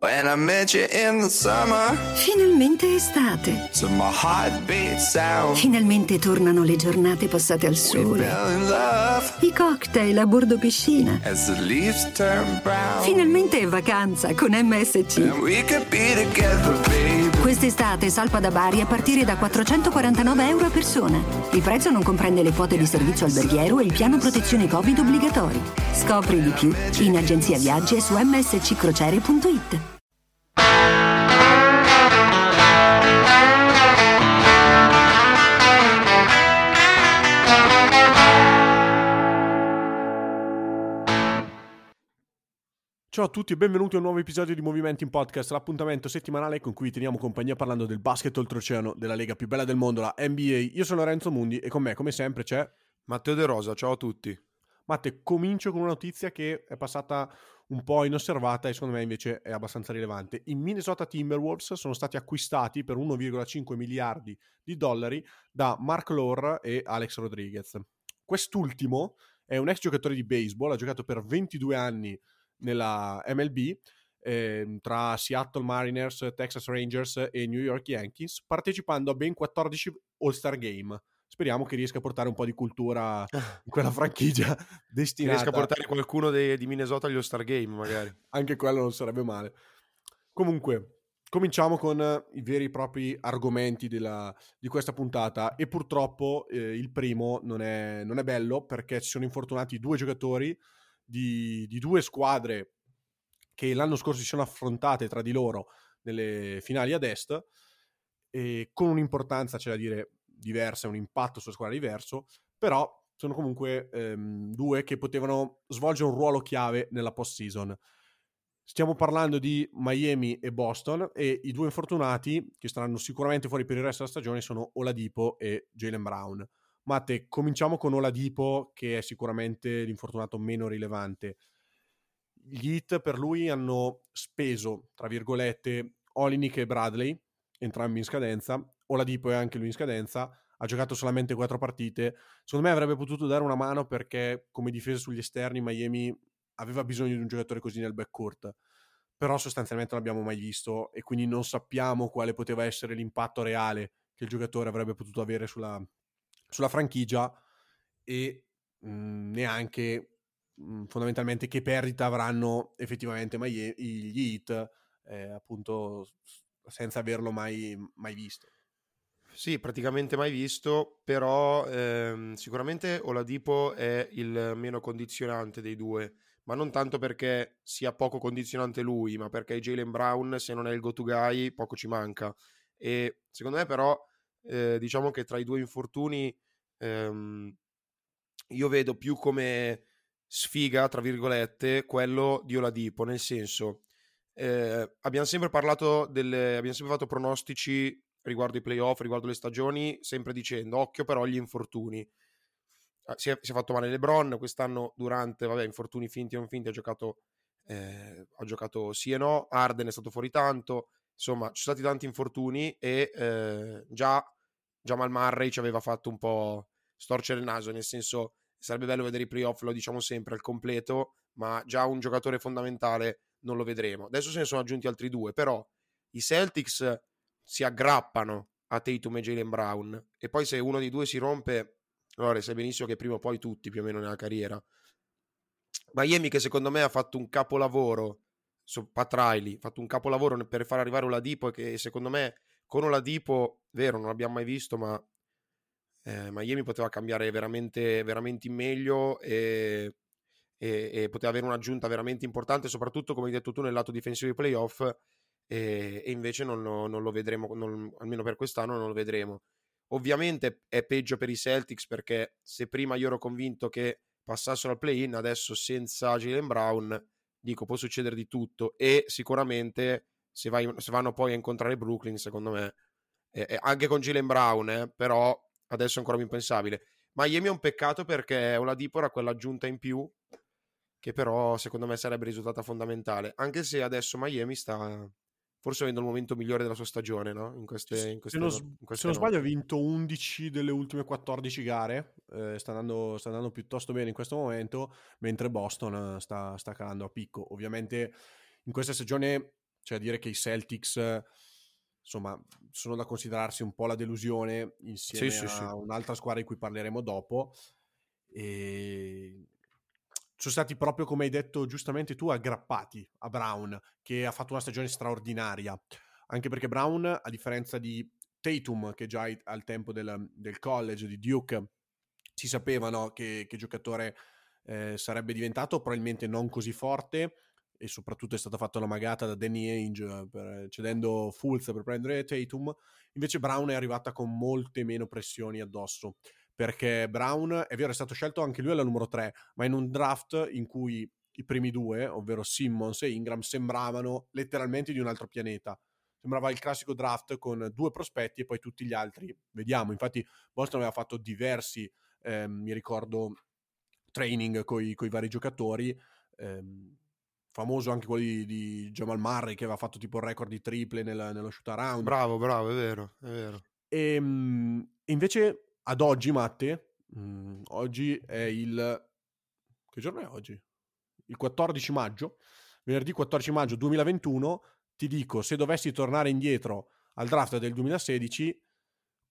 When I met you in the summer, Finalmente estate. heartbeat sound, Finalmente tornano le giornate passate al sole. fell in love I cocktail a bordo piscina. as the leaves turn brown. Finalmente è vacanza con MSC. And we could be together, baby. Quest'estate salpa da Bari a partire da 449 euro a persona. Il prezzo non comprende le quote di servizio alberghiero e il piano protezione Covid obbligatori. Scopri di più in agenzia viaggi e su msccrociere.it. Ciao a tutti e benvenuti a un nuovo episodio di Movimenti in Podcast, l'appuntamento settimanale con cui teniamo compagnia parlando del basket oltreoceano, della lega più bella del mondo, la NBA. Io sono Lorenzo Mundi e con me, come sempre, c'è Matteo De Rosa, ciao a tutti. Matte. Comincio con una notizia che è passata un po' inosservata e secondo me invece è abbastanza rilevante. I Minnesota Timberwolves sono stati acquistati per 1,5 miliardi di dollari da Mark Lore e Alex Rodriguez. Quest'ultimo è un ex giocatore di baseball, ha giocato per 22 anni nella MLB ehm, tra Seattle Mariners, Texas Rangers e New York Yankees, partecipando a ben 14 All-Star Game. Speriamo che riesca a portare un po' di cultura in quella franchigia destinata. riesca a portare qualcuno dei- di Minnesota agli All-Star Game, magari. Anche quello non sarebbe male. Comunque, cominciamo con eh, i veri e propri argomenti della- di questa puntata. E purtroppo eh, il primo non è, non è bello perché ci sono infortunati due giocatori di, di due squadre che l'anno scorso si sono affrontate tra di loro nelle finali ad est e con un'importanza, c'è da dire, diversa, un impatto sulla squadra diverso, però sono comunque ehm, due che potevano svolgere un ruolo chiave nella post-season. Stiamo parlando di Miami e Boston e i due infortunati che saranno sicuramente fuori per il resto della stagione sono Oladipo e Jalen Brown. Matte, cominciamo con Oladipo che è sicuramente l'infortunato meno rilevante. Gli Heat per lui hanno speso, tra virgolette, Olinick e Bradley, entrambi in scadenza. Oladipo è anche lui in scadenza, ha giocato solamente quattro partite. Secondo me avrebbe potuto dare una mano perché come difesa sugli esterni Miami aveva bisogno di un giocatore così nel backcourt. Però sostanzialmente non l'abbiamo mai visto e quindi non sappiamo quale poteva essere l'impatto reale che il giocatore avrebbe potuto avere sulla, sulla franchigia e mh, neanche mh, fondamentalmente che perdita avranno effettivamente Miami- gli Heat eh, appunto senza averlo mai, mai visto. Sì, praticamente mai visto, però ehm, sicuramente Oladipo è il meno condizionante dei due, ma non tanto perché sia poco condizionante lui, ma perché Jalen Brown, se non è il go-to guy, poco ci manca. E secondo me però, eh, diciamo che tra i due infortuni, ehm, io vedo più come sfiga, tra virgolette, quello di Oladipo, nel senso, eh, abbiamo sempre parlato delle, abbiamo sempre fatto pronostici riguardo i playoff, riguardo le stagioni, sempre dicendo occhio però agli infortuni. Ah, Si è, si è fatto male LeBron, quest'anno durante, vabbè, infortuni finti o non finti, ha giocato, eh, ha giocato sì e no, Arden è stato fuori tanto, insomma, ci sono stati tanti infortuni e eh, già Jamal Murray ci aveva fatto un po' storcere il naso, nel senso sarebbe bello vedere i playoff, lo diciamo sempre, al completo, ma già un giocatore fondamentale non lo vedremo. Adesso se ne sono aggiunti altri due, però i Celtics si aggrappano a Tatum e Jalen Brown e poi se uno dei due si rompe, allora sai benissimo che prima o poi tutti più o meno nella carriera. Miami che secondo me ha fatto un capolavoro su Pat Riley, ha fatto un capolavoro per far arrivare Oladipo che secondo me con Oladipo, vero, non l'abbiamo mai visto, ma eh, Miami poteva cambiare veramente, veramente in meglio e, e- e poteva avere un'aggiunta veramente importante, soprattutto come hai detto tu nel lato difensivo dei playoff e, e invece non lo, non lo vedremo, non- almeno per quest'anno non lo vedremo. Ovviamente è peggio per i Celtics perché se prima io ero convinto che passassero al play-in, adesso senza Jalen Brown, dico può succedere di tutto e sicuramente se, vai- se vanno poi a incontrare Brooklyn, secondo me, eh, anche con Jalen Brown, eh, però adesso è ancora più impensabile. Miami è un peccato perché Oladipo era quell'aggiunta in più che però secondo me sarebbe risultata fondamentale, anche se adesso Miami sta forse avendo il momento migliore della sua stagione, no? In queste, in queste, se non, in queste se non sbaglio ha vinto 11 delle ultime 14 gare, eh, sta, andando, sta andando piuttosto bene in questo momento, mentre Boston eh, sta, sta calando a picco. Ovviamente in questa stagione cioè dire che i Celtics insomma sono da considerarsi un po' la delusione insieme Sì, sì, a sì. un'altra squadra di cui parleremo dopo e sono stati proprio come hai detto giustamente tu aggrappati a Brown che ha fatto una stagione straordinaria. Anche perché Brown a differenza di Tatum che già al tempo del, del college di Duke si sapeva no, che, che giocatore eh, sarebbe diventato probabilmente non così forte e soprattutto è stata fatta una magata da Danny Ainge eh, per- cedendo Fultz per prendere Tatum. Invece Brown è arrivata con molte meno pressioni addosso perché Brown è vero è stato scelto anche lui alla numero 3 ma in un draft in cui i primi due ovvero Simmons e Ingram sembravano letteralmente di un altro pianeta. Sembrava il classico draft con due prospetti e poi tutti gli altri vediamo. Infatti Boston aveva fatto diversi ehm, mi ricordo training con i vari giocatori ehm, famoso anche quello di, di Jamal Murray che aveva fatto tipo il record di triple nel- nello shoot around Bravo, bravo, è vero, è vero. e Ehm, invece ad oggi Matte mm, oggi è il che giorno è oggi? il 14 maggio venerdì 14 maggio 2021 ti dico se dovessi tornare indietro al draft del 2016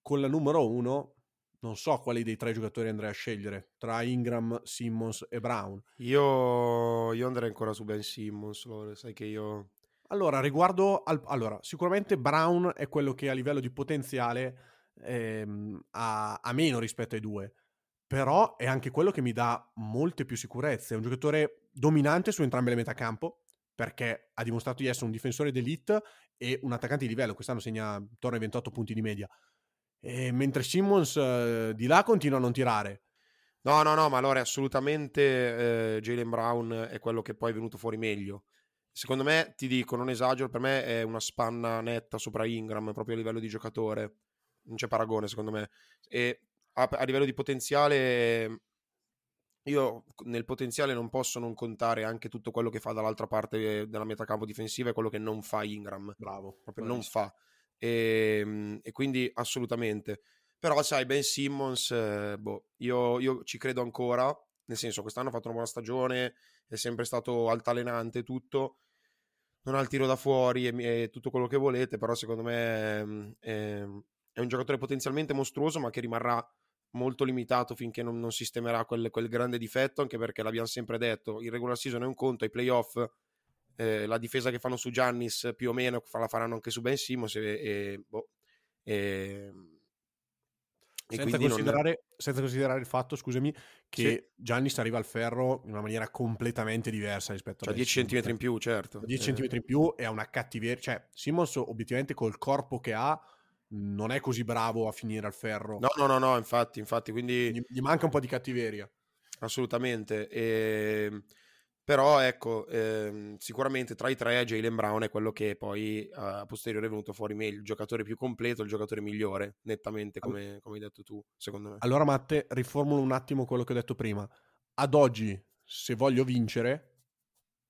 con la numero 1 non so quali dei tre giocatori andrei a scegliere tra Ingram, Simmons e Brown. Io, io andrei ancora su Ben Simmons, Lore, sai che io... Allora, riguardo al... Allora, sicuramente Brown è quello che a livello di potenziale ehm, ha, ha meno rispetto ai due, però è anche quello che mi dà molte più sicurezze. È un giocatore dominante su entrambe le metacampo, perché ha dimostrato di essere un difensore d'elite e un attaccante di livello. Quest'anno segna intorno ai 28 punti di media. E mentre Simmons eh, di là continua a non tirare. No, no, no, ma allora assolutamente eh, Jalen Brown è quello che poi è venuto fuori meglio. Secondo me, ti dico, non esagero, per me è una spanna netta sopra Ingram, proprio a livello di giocatore. Non c'è paragone, secondo me. E a, a livello di potenziale, io nel potenziale non posso non contare anche tutto quello che fa dall'altra parte della metacampo difensiva e quello che non fa Ingram. Bravo. proprio non fa. E, e quindi assolutamente. Però, sai, Ben Simmons, eh, boh, io, io ci credo ancora. Nel senso, quest'anno ha fatto una buona stagione, è sempre stato altalenante tutto. Non ha il tiro da fuori e, e tutto quello che volete, però secondo me ehm, è, un giocatore potenzialmente mostruoso, ma che rimarrà molto limitato finché non, non sistemerà quel, quel grande difetto, anche perché l'abbiamo sempre detto, il regular season è un conto, ai playoff eh, la difesa che fanno su Giannis più o meno la faranno anche su Ben Simmons e, e, boh, e, e Senza quindi non- considerare, senza considerare il fatto, scusami, che Sì. Giannis arriva al ferro in una maniera completamente diversa rispetto cioè a 10 Ben Simmons. cm in più, certo. 10 Eh, cm in più è una cattiveria. Cioè, Simmons obiettivamente col corpo che ha non è così bravo a finire al ferro. No, no, no, no, infatti, infatti, quindi Gli, gli manca un po' di cattiveria. assolutamente. E, però ecco, ehm, sicuramente tra i tre Jalen Brown è quello che poi a posteriore è venuto fuori meglio, il giocatore più completo, il giocatore migliore, nettamente, come, come hai detto tu, secondo me. Allora, Matte, riformulo un attimo quello che ho detto prima. Ad oggi, se voglio vincere,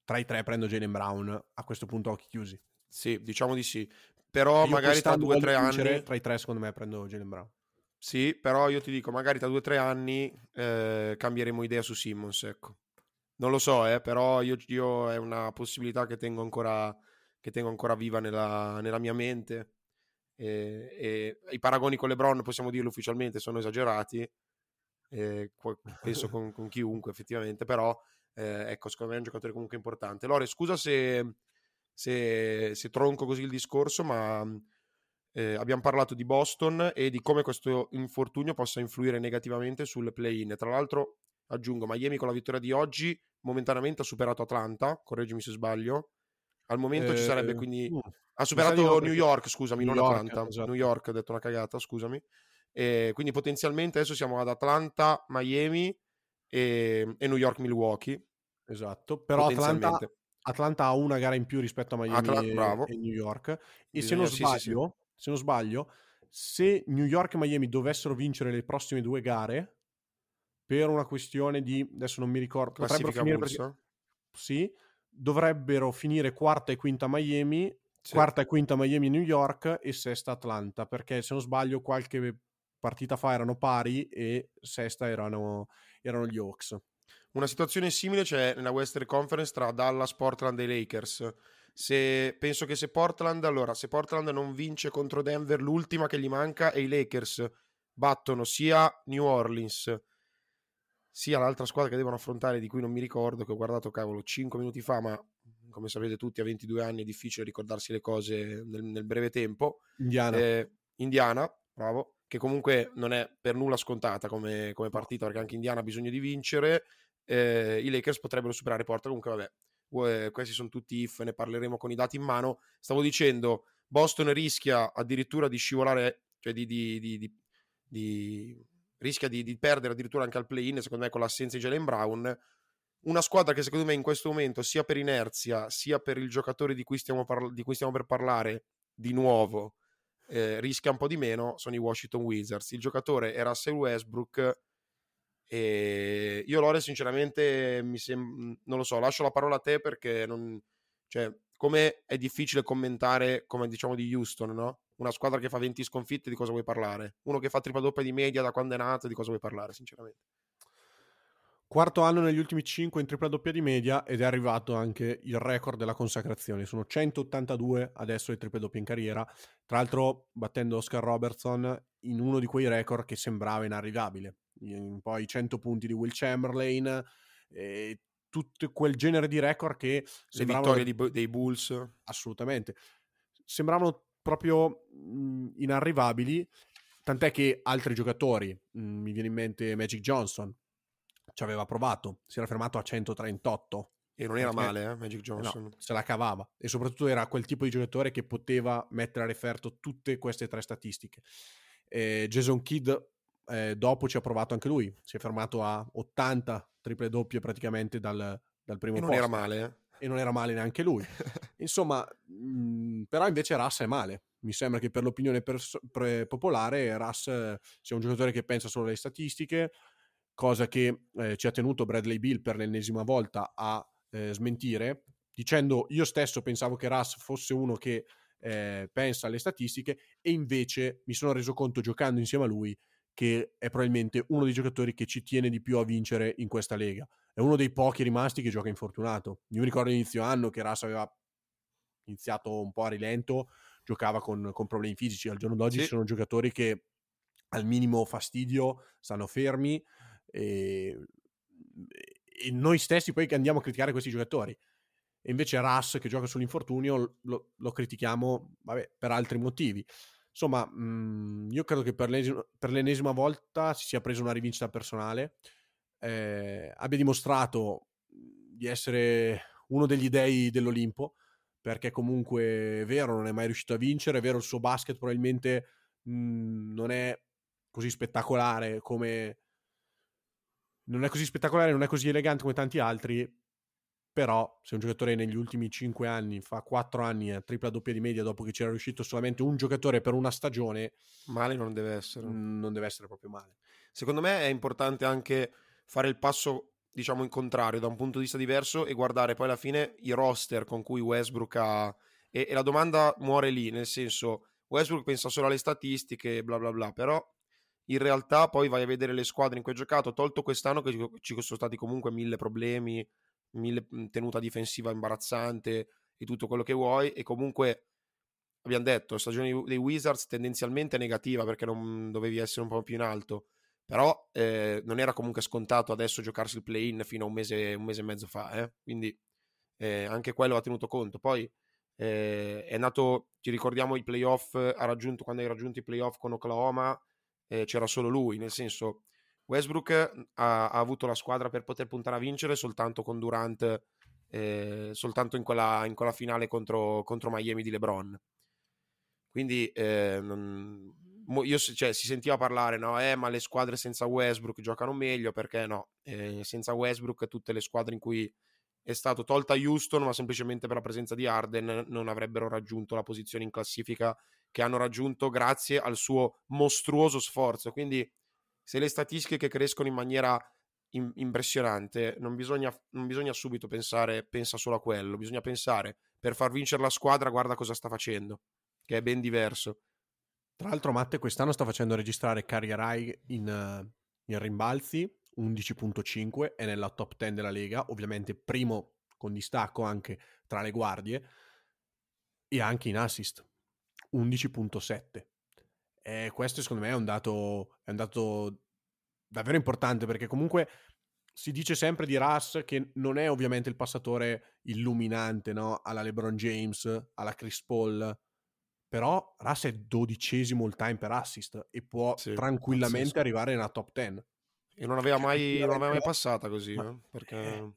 tra i tre prendo Jalen Brown. A questo punto occhi chiusi. Sì, diciamo di sì. Però Io magari tra due o tre anni... Tra i tre, secondo me, prendo Jalen Brown. Sì, però io ti dico, magari tra due o tre anni eh, cambieremo idea su Simmons, ecco. Non lo so, eh, però io, io è una possibilità che tengo ancora, che tengo ancora viva nella, nella mia mente. E, e i paragoni con LeBron, possiamo dirlo ufficialmente, sono esagerati. eh, penso con, con chiunque, effettivamente, però eh, ecco, secondo me è un giocatore comunque importante. Lore, scusa se, se, se tronco così il discorso, ma eh, abbiamo parlato di Boston e di come questo infortunio possa influire negativamente sul play-in. Tra l'altro, aggiungo, Miami con la vittoria di oggi momentaneamente ha superato Atlanta, correggimi se sbaglio. Al momento ci sarebbe Eh, quindi... mm, Ha superato New perché- York, scusami, New non York, Atlanta. esatto. New York, ho detto una cagata, scusami. E quindi potenzialmente adesso siamo ad Atlanta, Miami e, e New York, Milwaukee. Esatto, però Atlanta. Atlanta ha una gara in più rispetto a Miami Atla- e, e New York. E se Bisogna- non, sì, sì, sbaglio, se non sbaglio, se New York e Miami dovessero vincere le prossime due gare, per una questione di, adesso non mi ricordo, potrebbero finire perché, sì, dovrebbero finire quarta e quinta Miami, Sì. quarta e quinta Miami New York e sesta Atlanta, perché se non sbaglio qualche partita fa erano pari e sesta erano, erano gli Hawks. Una situazione simile c'è nella Western Conference tra Dallas, Portland e Lakers. Se, penso che se Portland, allora, se Portland non vince contro Denver, l'ultima che gli manca e i Lakers battono sia New Orleans sia l'altra squadra che devono affrontare, di cui non mi ricordo, che ho guardato, cavolo, 5 minuti fa, ma come sapete tutti a 22 anni è difficile ricordarsi le cose nel, nel breve tempo. Indiana. Eh, Indiana, bravo, che comunque non è per nulla scontata come, come partita, perché anche Indiana ha bisogno di vincere. Eh, I Lakers potrebbero superare Portland, comunque vabbè, questi sono tutti if, ne parleremo con i dati in mano. Stavo dicendo, Boston rischia addirittura di scivolare, cioè di, di, di, rischia di, perdere addirittura anche al play-in, secondo me con l'assenza di Jalen Brown. Una squadra che secondo me in questo momento, sia per inerzia, sia per il giocatore di cui stiamo, parla- cui stiamo per parlare di nuovo, eh, rischia un po' di meno, sono i Washington Wizards. Il giocatore è Russell Westbrook e io Lore sinceramente mi sembra, non lo so, lascio la parola a te perché non, cioè, come è difficile commentare, come diciamo di Houston, no? Una squadra che fa 20 sconfitte, di cosa vuoi parlare? Uno che fa tripla doppia di media da quando è nato, di cosa vuoi parlare, sinceramente? Quarto anno negli ultimi 5 in tripla doppia di media ed è arrivato anche il record della consacrazione. Sono 182 adesso le triple doppie in carriera, tra l'altro battendo Oscar Robertson in uno di quei record che sembrava inarrivabile. Poi 100 punti di Will Chamberlain, e tutto quel genere di record che... Le vittorie di, dei Bulls. Assolutamente. Sembravano proprio mh, inarrivabili, tant'è che altri giocatori, mh, mi viene in mente Magic Johnson, ci aveva provato, si era fermato a 138. E non era male, eh, Magic Johnson. No, se la cavava. E soprattutto era quel tipo di giocatore che poteva mettere a referto tutte queste tre statistiche. Eh, Jason Kidd eh, dopo ci ha provato anche lui. Si è fermato a 80 triple doppie praticamente dal, dal primo e non posto. era male, eh? E non era male neanche lui. Insomma, mh, però invece Russ è male. Mi sembra che per l'opinione pers- pre- popolare Russ sia un giocatore che pensa solo alle statistiche, cosa che eh, ci ha tenuto Bradley Bill per l'ennesima volta a eh, smentire, dicendo io stesso pensavo che Russ fosse uno che eh, pensa alle statistiche e invece mi sono reso conto giocando insieme a lui che è probabilmente uno dei giocatori che ci tiene di più a vincere in questa lega. È uno dei pochi rimasti che gioca infortunato. Io mi ricordo all'inizio anno che Russ aveva iniziato un po' a rilento, giocava con, con problemi fisici. Al giorno d'oggi sì. ci sono giocatori che al minimo fastidio stanno fermi e, e noi stessi poi andiamo a criticare questi giocatori. E invece Russ che gioca sull'infortunio lo, lo critichiamo vabbè, per altri motivi. Insomma, mh, mhmm, io credo che per l'ennesima, per l'ennesima, volta si sia preso una rivincita personale, eh, abbia dimostrato di essere uno degli dei dell'Olimpo, perché comunque è vero, non è mai riuscito a vincere, è vero, il suo basket probabilmente mh, mhmm, non è così spettacolare come non è così spettacolare, non è così elegante come tanti altri, però se un giocatore negli ultimi 5 anni fa 4 anni a tripla doppia di media dopo che c'era riuscito solamente un giocatore per una stagione, male non deve essere. Non deve essere proprio male. Secondo me è importante anche fare il passo diciamo in contrario da un punto di vista diverso e guardare poi alla fine i roster con cui Westbrook ha e, e la domanda muore lì, nel senso Westbrook pensa solo alle statistiche bla bla bla, però in realtà poi vai a vedere le squadre in cui ha giocato, tolto quest'anno che ci sono stati comunque mille problemi, mille mhmm, tenuta difensiva imbarazzante e tutto quello che vuoi e comunque abbiamo detto, stagione dei Wizards tendenzialmente negativa perché non dovevi essere un po' più in alto, però eh, non era comunque scontato adesso giocarsi il play-in fino a un mese, un mese e mezzo fa, eh? quindi eh, anche quello ha tenuto conto. Poi eh, è nato, ci ricordiamo i playoff, ha raggiunto, quando hai raggiunto i playoff con Oklahoma, eh, c'era solo lui, nel senso Westbrook ha, ha, avuto la squadra per poter puntare a vincere soltanto con Durant, eh, soltanto in quella, in quella finale contro, contro, Miami di LeBron. Quindi eh, non, io, cioè, si sentiva parlare, no? Eh, ma le squadre senza Westbrook giocano meglio, perché no? Eh, senza Westbrook tutte le squadre in cui è stato tolta Houston, ma semplicemente per la presenza di Arden non avrebbero raggiunto la posizione in classifica che hanno raggiunto grazie al suo mostruoso sforzo. Quindi se le statistiche crescono in maniera in- impressionante, non bisogna, non bisogna subito pensare, pensa solo a quello, bisogna pensare per far vincere la squadra, guarda cosa sta facendo, che è ben diverso. Tra l'altro, Matte quest'anno sta facendo registrare carriera high in, in rimbalzi 11.5, è nella top 10 della Lega, ovviamente primo con distacco anche tra le guardie. e anche in assist, 11.7. E questo secondo me è un dato, è un dato davvero importante perché comunque si dice sempre di Russ che non è ovviamente il passatore illuminante no? alla LeBron James, alla Chris Paul, però Russ è dodicesimo all time per assist e può Sì, tranquillamente pazzesco. arrivare nella top 10. E non aveva mai, non aveva mai passata così, Ma- eh, perché eh,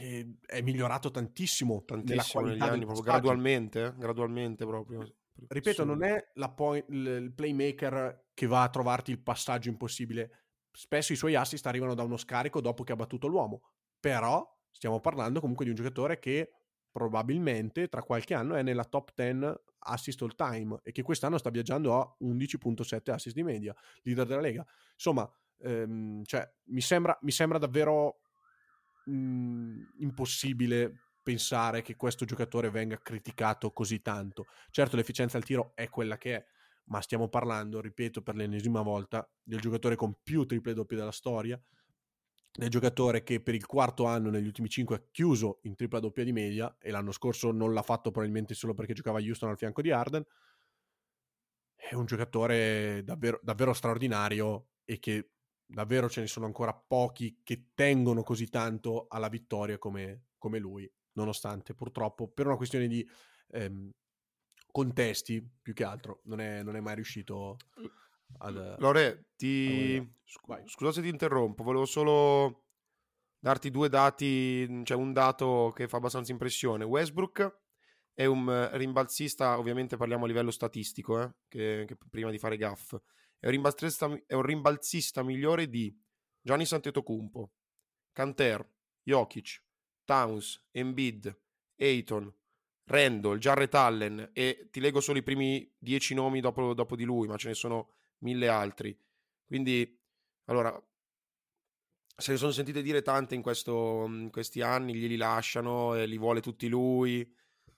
E è migliorato tantissimo, tantissimo negli anni, proprio gradualmente, eh, gradualmente proprio. Ripeto, non è la point- il il playmaker che va a trovarti il passaggio impossibile. Spesso i suoi assist arrivano da uno scarico dopo che ha battuto l'uomo. Però stiamo parlando comunque di un giocatore che probabilmente tra qualche anno è nella top 10 assist all time e che quest'anno sta viaggiando a 11.7 assist di media, leader della Lega. Insomma, ehm, cioè, mi, sembra, mi sembra davvero mh, impossibile pensare che questo giocatore venga criticato così tanto. Certo, l'efficienza al tiro è quella che è, ma stiamo parlando, ripeto per l'ennesima volta, del giocatore con più triple doppie della storia, del giocatore che per il quarto anno negli ultimi cinque ha chiuso in tripla doppia di media e l'anno scorso non l'ha fatto probabilmente solo perché giocava a Houston al fianco di Arden. È un giocatore davvero, davvero straordinario e che davvero ce ne sono ancora pochi che tengono così tanto alla vittoria come, come lui, nonostante purtroppo per una questione di ehm, contesti più che altro non è, non è mai riuscito ad... Lore, ti... Scu- scusa se ti interrompo, volevo solo darti due dati, cioè un dato che fa abbastanza impressione. Westbrook è un eh, rimbalzista, ovviamente parliamo a livello statistico, eh, che, che prima di fare gaff, è un rimbalzista, è un rimbalzista migliore di Gianni Santetocumpo, Canter, Jokic, Towns, Embiid, Ayton, Randall, Jarrett Allen e ti leggo solo i primi dieci nomi dopo, dopo di lui, ma ce ne sono mille altri. Quindi, allora, se ne sono sentite dire tante in, questo, in questi anni, glieli lasciano e li vuole tutti lui.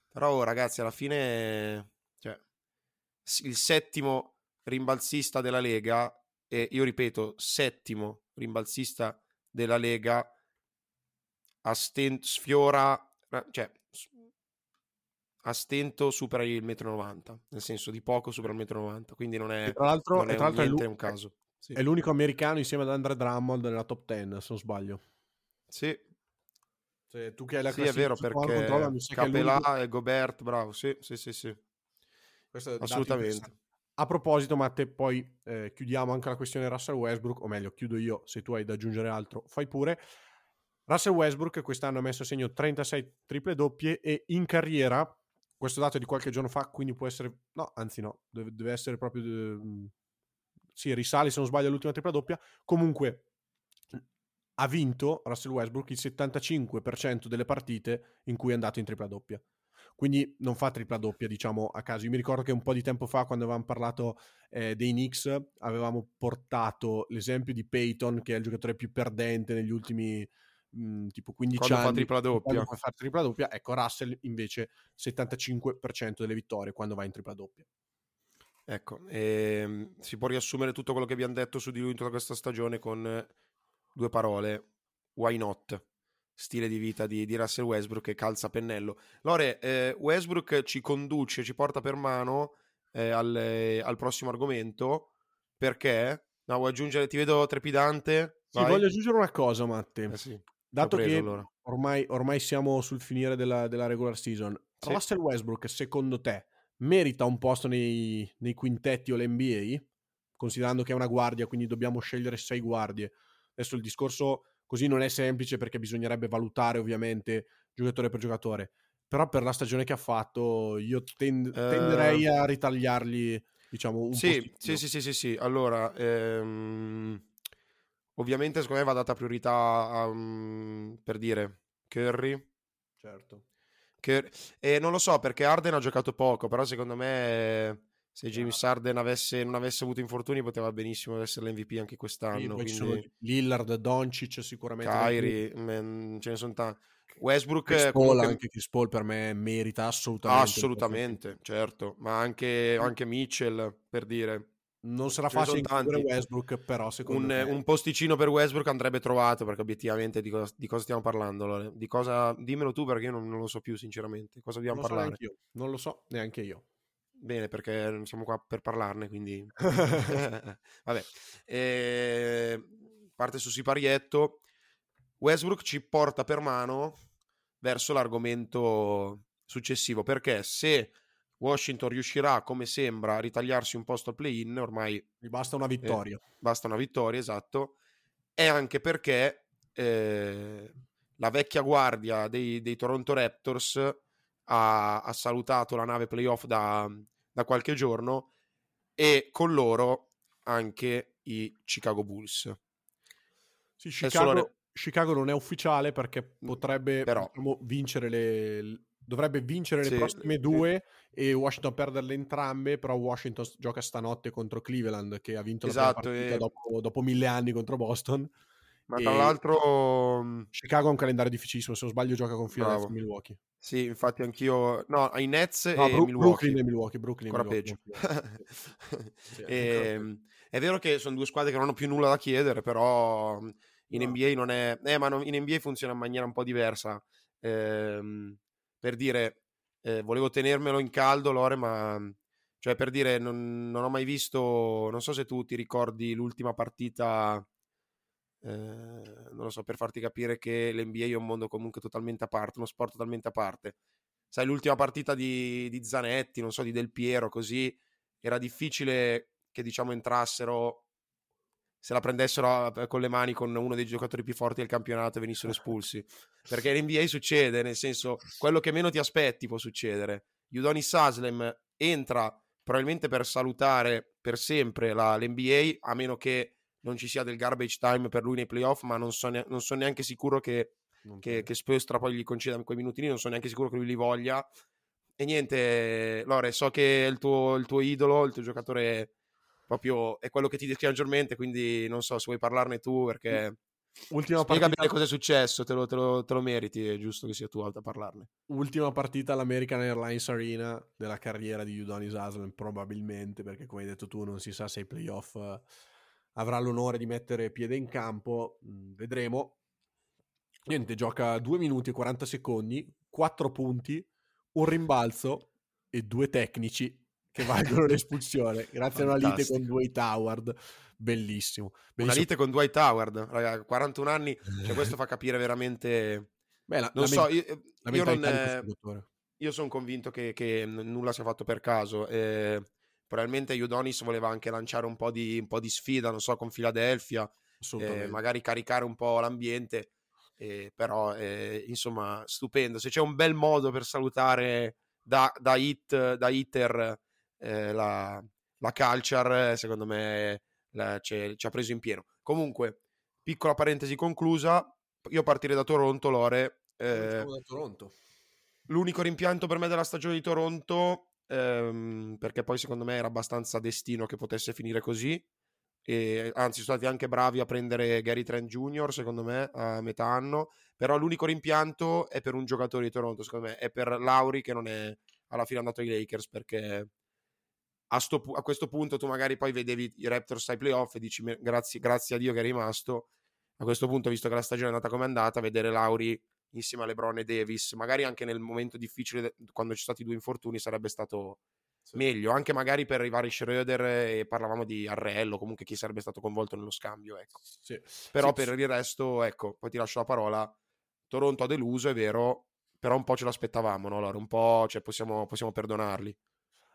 Però, ragazzi, alla fine, cioè, il settimo rimbalzista della Lega, e io ripeto, settimo rimbalzista della Lega, a sten- sfiora, cioè, a stento supera il metro 90, nel senso di poco supera il metro 90, quindi non è, E tra l'altro, non è tra un, l'altro è, è un caso. Sì. è l'unico americano insieme ad Andre Drummond nella top 10, se non sbaglio. Sì, Cioè, tu che hai la sì, è vero perché l'unico- Capelà e Gobert, bravo, sì, sì, sì, sì, assolutamente. A proposito, Matte, poi eh, chiudiamo anche la questione Russell Westbrook, o meglio, chiudo io, se tu hai da aggiungere altro, fai pure. Russell Westbrook quest'anno ha messo a segno 36 triple doppie e in carriera, questo dato è di qualche giorno fa, quindi può essere, no, anzi no, deve, deve essere proprio, eh, sì, risale se non sbaglio all'ultima tripla doppia, comunque ha vinto Russell Westbrook il 75% delle partite in cui è andato in tripla doppia. Quindi non fa tripla doppia, diciamo, a caso. Io mi ricordo che un po' di tempo fa, quando avevamo parlato eh, dei Knicks, avevamo portato l'esempio di Peyton, che è il giocatore più perdente negli ultimi mh, tipo 15 Quando fa anni. tripla doppia. Quando fa fare tripla doppia. Ecco, Russell invece 75% delle vittorie quando va in tripla doppia. Ecco, ehm, si può riassumere tutto quello che abbiamo detto su di lui in tutta questa stagione con due parole. Why not? Stile di vita di, di Russell Westbrook che calza pennello. Lore, eh, Westbrook ci conduce, ci porta per mano eh, al, eh, al prossimo argomento perché... No, vuoi aggiungere? Ti vedo trepidante. Sì, voglio aggiungere una cosa, Matte. Eh sì, Dato preso, che allora. ormai, ormai siamo sul finire della, della regular season, Sì. Russell Westbrook, secondo te, merita un posto nei, nei quintetti o l'NBA? Considerando che è una guardia, quindi dobbiamo scegliere sei guardie. Adesso il discorso così non è semplice perché bisognerebbe valutare ovviamente giocatore per giocatore. Però per la stagione che ha fatto, io tend- tenderei a ritagliargli, diciamo, un Sì, postino. sì, sì, sì, sì, sì. Allora, ehm, ovviamente secondo me va data priorità a, mm, per dire Curry. Certo. Cur- e non lo so perché Arden ha giocato poco, però secondo me se James Arden avesse, non avesse avuto infortuni poteva benissimo essere l'MVP anche Sì, quest'anno. ci quindi Lillard, Doncic sicuramente. Kyrie, ce ne sono tanti. Westbrook Chris Paul, comunque- anche Chris Paul per me merita assolutamente. assolutamente, certo, ma anche, anche Mitchell per dire. Non sarà Ce facile tanti. Westbrook, però secondo Un, me... un posticino per Westbrook andrebbe trovato perché obiettivamente di cosa, di cosa stiamo parlando? Di cosa, dimmelo tu perché io non, non lo so più sinceramente. Cosa dobbiamo non so parlare? io. Non lo so neanche io. Bene, perché siamo qua per parlarne, quindi... Vabbè. Eh, parte su siparietto. Westbrook ci porta per mano verso l'argomento successivo, perché se Washington riuscirà, come sembra, a ritagliarsi un posto al play-in, ormai Gli basta una vittoria. basta una vittoria, esatto, è anche perché eh, la vecchia guardia dei, dei Toronto Raptors ha, ha salutato la nave playoff da, da qualche giorno e con loro anche i Chicago Bulls. Sì, Chicago, solo Chicago non è ufficiale perché potrebbe Però- diciamo, vincere le... Dovrebbe vincere le Sì, prossime sì. due e Washington perderle entrambe, però Washington gioca stanotte contro Cleveland che ha vinto la Esatto, prima partita e- dopo, dopo mille anni contro Boston. Ma tra l'altro, mh, Chicago ha un calendario difficilissimo, se non sbaglio gioca con Philadelphia e. Milwaukee. sì, infatti anch'io... No, ai Nets No, e Bru- Milwaukee. Brooklyn e Milwaukee, Brooklyn ancora Milwaukee, peggio. Sì, E, ancora è vero che sono due squadre che non hanno più nulla da chiedere, però mh, in No. NBA non è... Eh, ma in NBA funziona in maniera un po' diversa. Ehm, per dire, eh, volevo tenermelo in caldo, Lore, ma... Cioè, per dire, non, non ho mai visto... Non so se tu ti ricordi l'ultima partita... eh, non lo so, per farti capire che l'NBA è un mondo comunque totalmente a parte, uno sport totalmente a parte. Sai, l'ultima partita di, di Zanetti, non so, di Del Piero, così era difficile che diciamo entrassero se la prendessero con le mani con uno dei giocatori più forti del campionato e venissero espulsi. Perché in NBA succede nel senso quello che meno ti aspetti può succedere. Udonis Haslem entra probabilmente per salutare per sempre la, l'NBA a meno che non ci sia del garbage time per lui nei playoff ma non, so ne- sono neanche sicuro che che, che Spolstra poi gli conceda quei minutini, non sono neanche sicuro che lui li voglia. E niente, Lore, so che il tuo, il tuo idolo, il tuo giocatore proprio è quello che ti descrive maggiormente, quindi non so se vuoi parlarne tu perché Ultima spiega partita, bene cosa è successo, te lo, te lo- te lo meriti, è giusto che sia tu a parlarne. ultima partita all'American Airlines Arena della carriera di Udonis Haslem, probabilmente, perché come hai detto tu non si sa se ai playoff eh, avrà l'onore di mettere piede in campo, vedremo. Niente, gioca 2 minuti e 40 secondi, 4 punti, un rimbalzo e due tecnici che valgono l'espulsione, grazie a una lite Fantastico. con Dwight Howard. Bellissimo. Una bellissimo. lite con Dwight Howard, raga, 41 anni, cioè questo fa capire veramente... Beh, la, Non la so, io, io non... eh, io sono convinto che, che nulla sia fatto per caso. eh, probabilmente Udonis voleva anche lanciare un po' di, un po' di sfida, non so, con Philadelphia, eh, magari caricare un po' l'ambiente. eh, però, eh, insomma, stupendo. Se c'è un bel modo per salutare da, da hit, da hitter eh, la, la culture, eh, secondo me la- ci ha preso in pieno. Comunque, piccola parentesi conclusa. Io partirei da Toronto, Lore. eh, da Toronto. L'unico rimpianto per me della stagione di Toronto, ehm, perché poi secondo me era abbastanza destino che potesse finire così, e anzi sono stati anche bravi a prendere Gary Trent Jr. secondo me a metà anno, però l'unico rimpianto è per un giocatore di Toronto, secondo me, è per Lauri che non è alla fine andato ai Lakers, perché a, sto a questo punto tu magari poi vedevi i Raptors ai playoff e dici "Me- grazie, grazie a Dio che è rimasto, a questo punto visto che la stagione è andata come è andata, vedere Lauri insieme a LeBron e Davis, magari anche nel momento difficile quando ci sono stati due infortuni sarebbe stato Sì. meglio, anche magari per i vari Schroeder e parlavamo di Arrello, comunque chi sarebbe stato coinvolto nello scambio, ecco. Sì. Però Sì, per il resto, ecco, poi ti lascio la parola. Toronto ha deluso, è vero, però un po' ce l'aspettavamo, no? Allora, un po' cioè, possiamo, possiamo perdonarli.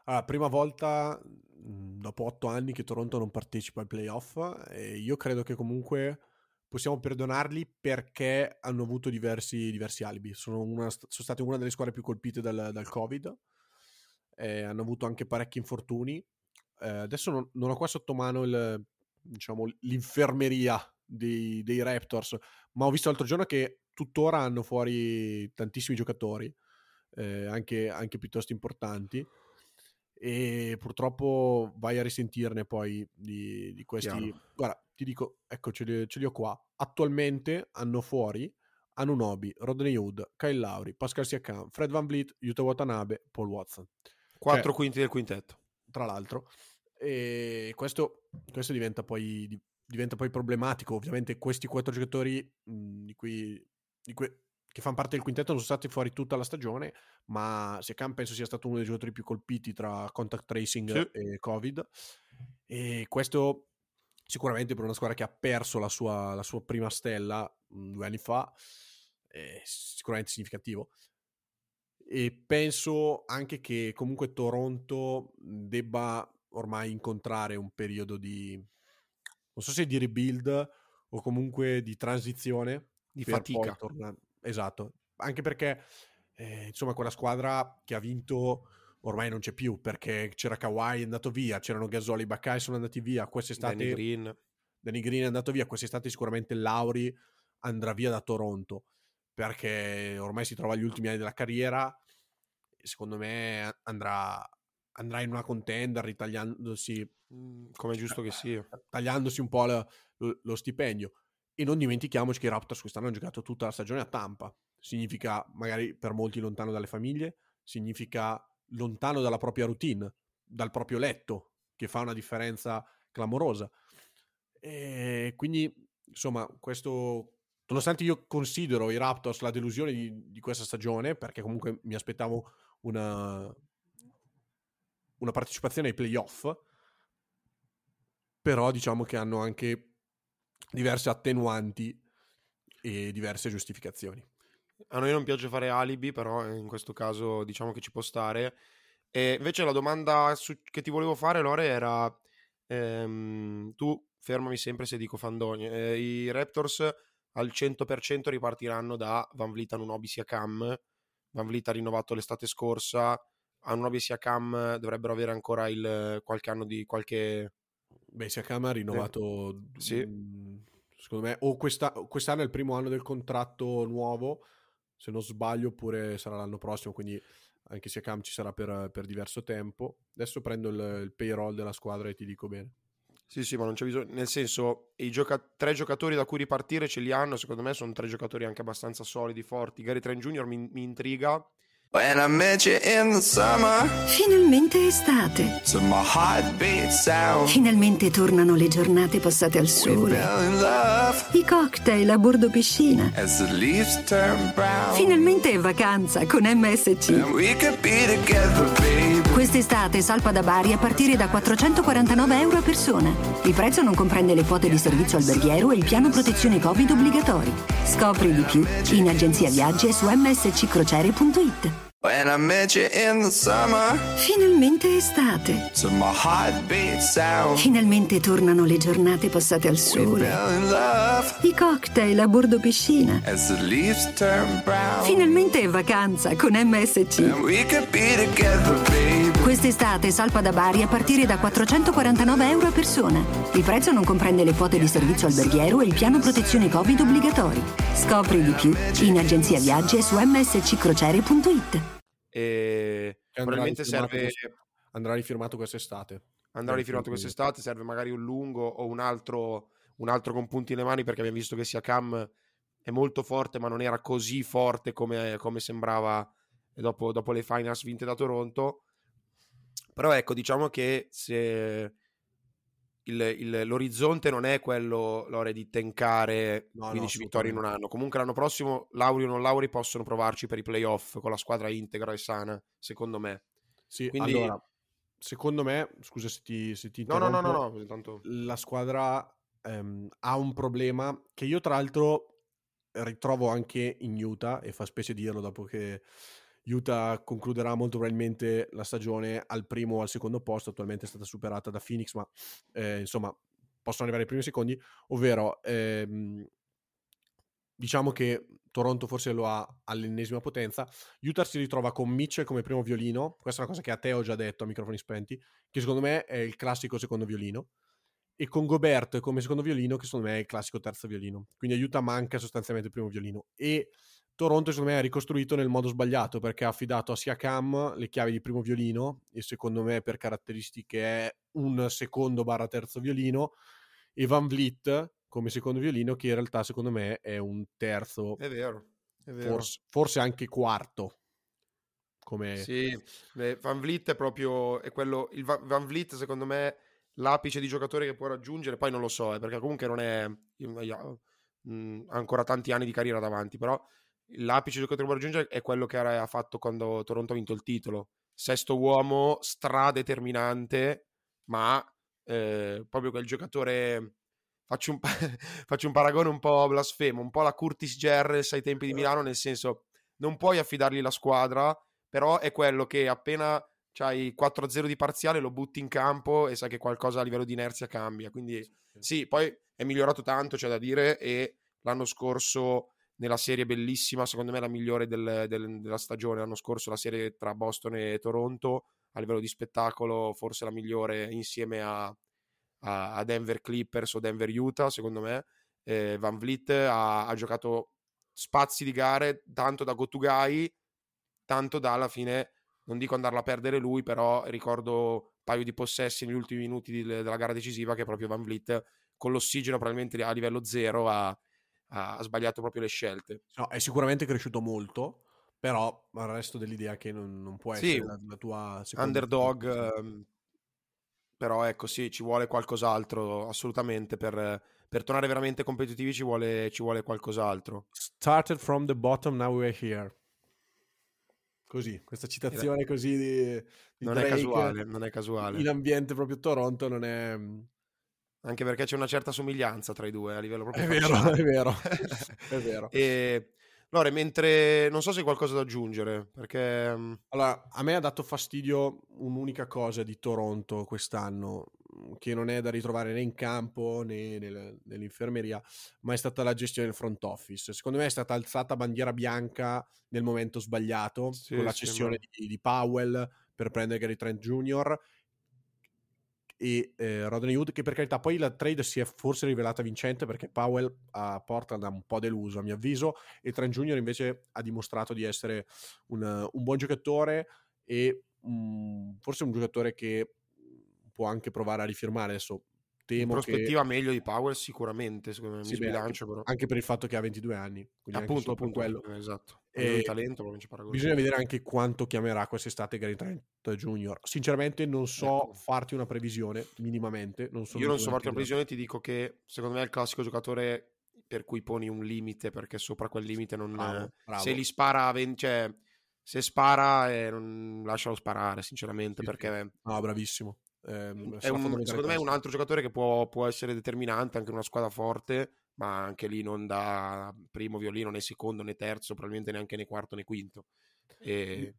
Allora, prima volta mh, dopo otto anni che Toronto non partecipa ai playoff e io credo che comunque possiamo perdonarli perché hanno avuto diversi, diversi alibi. Sono, una- sono state una delle squadre più colpite dal, dal Covid, eh, hanno avuto anche parecchi infortuni. Eh, adesso non, non ho qua sotto mano il, diciamo, l'infermeria dei, dei Raptors, ma ho visto l'altro giorno che tuttora hanno fuori tantissimi giocatori, eh, anche, anche piuttosto importanti e purtroppo vai a risentirne poi di, di questi. Chiaro. Guarda, ti dico, ecco, ce li, ce li ho qua. Attualmente hanno fuori Anunobi, Rodney Hood, Kyle Lowry, Pascal Siakam, Fred Van Vliet, Yuta Watanabe, Paul Watson. Quattro Cioè, quinti del quintetto. tra l'altro. E questo, questo diventa, poi, di- diventa poi problematico. Ovviamente questi quattro giocatori mh, di cui, di cui- che fanno parte del quintetto non sono stati fuori tutta la stagione, ma Siakam penso sia stato uno dei giocatori più colpiti tra contact tracing Sì. e Covid. E questo sicuramente per una squadra che ha perso la sua, la sua prima stella mh, due anni fa è sicuramente significativo. E penso anche che comunque Toronto debba ormai incontrare un periodo di non so se di rebuild o comunque di transizione Di fatica. tornare- esatto anche perché eh, insomma quella squadra che ha vinto ormai non c'è più perché c'era Kawhi è andato via c'erano Gasol e Bakai sono andati via quest'estate Danny Green. Danny Green è andato via quest'estate sicuramente Lauri andrà via da Toronto perché ormai si trova agli ultimi anni della carriera secondo me andrà, andrà in una contender ritagliandosi Mm, Come è giusto che sia. tagliandosi un po' lo- lo stipendio. E non dimentichiamoci che i Raptors quest'anno hanno giocato tutta la stagione a Tampa. Significa magari per molti lontano dalle famiglie, significa lontano dalla propria routine, dal proprio letto, che fa una differenza clamorosa. E quindi, insomma, questo, nonostante io considero i Raptors la delusione di, di questa stagione, perché comunque mi aspettavo una, una partecipazione ai playoff, però diciamo che hanno anche diverse attenuanti e diverse giustificazioni. A noi non piace fare alibi, però in questo caso diciamo che ci può stare. E invece la domanda su- che ti volevo fare, Lore, era... ehm, tu fermami sempre se dico Fandoni. eh, I Raptors al 100% ripartiranno da Van Vliet a Nunobi Siakam. Van Vliet ha rinnovato l'estate scorsa. A Nunobi Siakam dovrebbero avere ancora il, qualche anno di qualche... Beh, Siakam ha rinnovato, Sì. mm, secondo me, o questa- quest'anno è il primo anno del contratto nuovo, se non sbaglio, oppure sarà l'anno prossimo, quindi anche Siakam ci sarà per, per diverso tempo. Adesso prendo il, il payroll della squadra e ti dico bene. Sì, sì, ma non c'è bisogno. Nel senso, i gioca- tre giocatori da cui ripartire ce li hanno. Secondo me sono tre giocatori anche abbastanza solidi, forti. Gary Trent Jr. mi, mi intriga. When I met you in the summer, Finalmente estate. heartbeat sound, Finalmente tornano le giornate passate al sole. I cocktail a bordo piscina. as the leaves turn brown. Finalmente è vacanza con MSC. And we could be together, baby. Quest'estate salpa da Bari a partire da 449 euro a persona. Il prezzo non comprende le quote di servizio alberghiero e il piano protezione Covid obbligatori. Scopri di più in agenzia viaggi e su msccrociere.it. When I met you in the summer, Finalmente estate. Finalmente tornano le giornate passate al sole. I cocktail a bordo piscina. as the leaves turn brown. Finalmente è vacanza con MSC. And we could be together, baby. Quest'estate salpa da Bari a partire da 449 euro a persona. Il prezzo non comprende le quote di servizio alberghiero e il piano protezione Covid obbligatori. Scopri di più in agenzia viaggi e su msccrociere.it. E probabilmente serve. Andrà rifirmato quest'estate. Andrà rifirmato quest'estate. Serve magari un lungo o un altro, un altro con punti nelle mani. Perché abbiamo visto che Siakam è molto forte, ma non era così forte come, come sembrava dopo, dopo le finals vinte da Toronto. Però ecco, diciamo che se il- il- l'orizzonte non è quello, Lore, di tencare No, no, 15 vittorie in un anno. Comunque l'anno prossimo, Lauri o non Lauri, possono provarci per i playoff con la squadra integra e sana, secondo me. Sì, Quindi- allora, secondo me, scusa se ti, se ti No, no, no, no, no, intanto... la squadra ehm, ha un problema che io tra l'altro ritrovo anche in Utah e fa specie dirlo dopo che Utah concluderà molto probabilmente la stagione al primo o al secondo posto, attualmente è stata superata da Phoenix, ma eh, insomma possono arrivare ai primi secondi, ovvero ehm, diciamo che Toronto forse lo ha all'ennesima potenza, Utah si ritrova con Mitchell come primo violino, questa è una cosa che a te ho già detto a microfoni spenti, che secondo me è il classico secondo violino, e con Gobert come secondo violino, che secondo me è il classico terzo violino. Quindi aiuta manca sostanzialmente il primo violino. E Toronto, secondo me, ha ricostruito nel modo sbagliato perché ha affidato a Siakam le chiavi di primo violino, e secondo me per caratteristiche è un secondo barra terzo violino, e Van Vliet come secondo violino, che in realtà secondo me è un terzo, È vero, è vero. forse, forse anche quarto. Come... Sì, beh, Van Vliet è proprio è quello, il Va- Van Vliet secondo me l'apice di giocatore che può raggiungere, poi non lo so, eh, perché comunque non è io- io- mh, ha ancora tanti anni di carriera davanti, però l'apice di può raggiungere è quello che ha fatto quando Toronto ha vinto il titolo. Sesto uomo, stradeterminante, ma eh, proprio quel giocatore faccio un, faccio un paragone un po' blasfemo, un po' la Curtis Gerres ai tempi di Milano, nel senso non puoi affidargli la squadra, però è quello che appena c'hai 4-0 di parziale lo butti in campo e sai che qualcosa a livello di inerzia cambia. Quindi sì, poi è migliorato tanto, c'è da dire, e l'anno scorso nella serie bellissima, secondo me la migliore del- del- della stagione, l'anno scorso la serie tra Boston e Toronto, a livello di spettacolo forse la migliore insieme a, a- Denver Clippers o Denver Utah, secondo me. Eh, Van Vliet ha, ha giocato spazi di gare tanto da go to guy, tanto da alla fine, non dico andarla a perdere lui, però ricordo un paio di possessi negli ultimi minuti di- della gara decisiva che proprio Van Vliet con l'ossigeno probabilmente a livello zero ha, ha sbagliato proprio le scelte. No, è sicuramente cresciuto molto, però resto dell'idea che non, non può Sì, essere la, la tua Underdog, ehm, però ecco sì, ci vuole qualcos'altro assolutamente per, per tornare veramente competitivi ci vuole, ci vuole qualcos'altro. Started from the bottom, now we're here. Così, questa citazione così di, di Non è Drake casuale, non è casuale. in ambiente proprio Toronto non è... Anche perché c'è una certa somiglianza tra i due a livello proprio È vero, è vero, è vero. E Lore, mentre non so se hai qualcosa da aggiungere, perché mm, Allora, a me ha dato fastidio un'unica cosa di Toronto quest'anno, che non è da ritrovare né in campo né nel- nell'infermeria, ma è stata la gestione del front office. Secondo me è stata alzata bandiera bianca nel momento sbagliato, Sì, con la sì, cessione ma- di, di Powell per prendere Gary Trent Jr. e eh, Rodney Hood, che per carità poi la trade si è forse rivelata vincente perché Powell a Portland ha un po' deluso a mio avviso e Trent Jr. invece ha dimostrato di essere un, un buon giocatore e mm, forse un giocatore che può anche provare a rifirmare adesso in temo prospettiva meglio di Powell sicuramente, secondo me, che mi sì, beh, anche, però. anche per il fatto che ha 22 anni appunto, appunto, quello eh, esatto. E talento bisogna vedere anche quanto chiamerà quest'estate Gary Trent Jr. Sinceramente non so Ecco. farti una previsione minimamente. Non sono Io non so farti una previsione, ti dico che secondo me è il classico giocatore per cui poni un limite, perché sopra quel limite non... Bravo, bravo. Se li spara, cioè, se spara, eh, non lascialo sparare, sinceramente, Sì, sì. perché No, bravissimo. Ehm, è un- secondo me è un altro giocatore che può, può essere determinante anche in una squadra forte, ma anche lì non da primo violino né secondo né terzo, probabilmente neanche né quarto né quinto. E...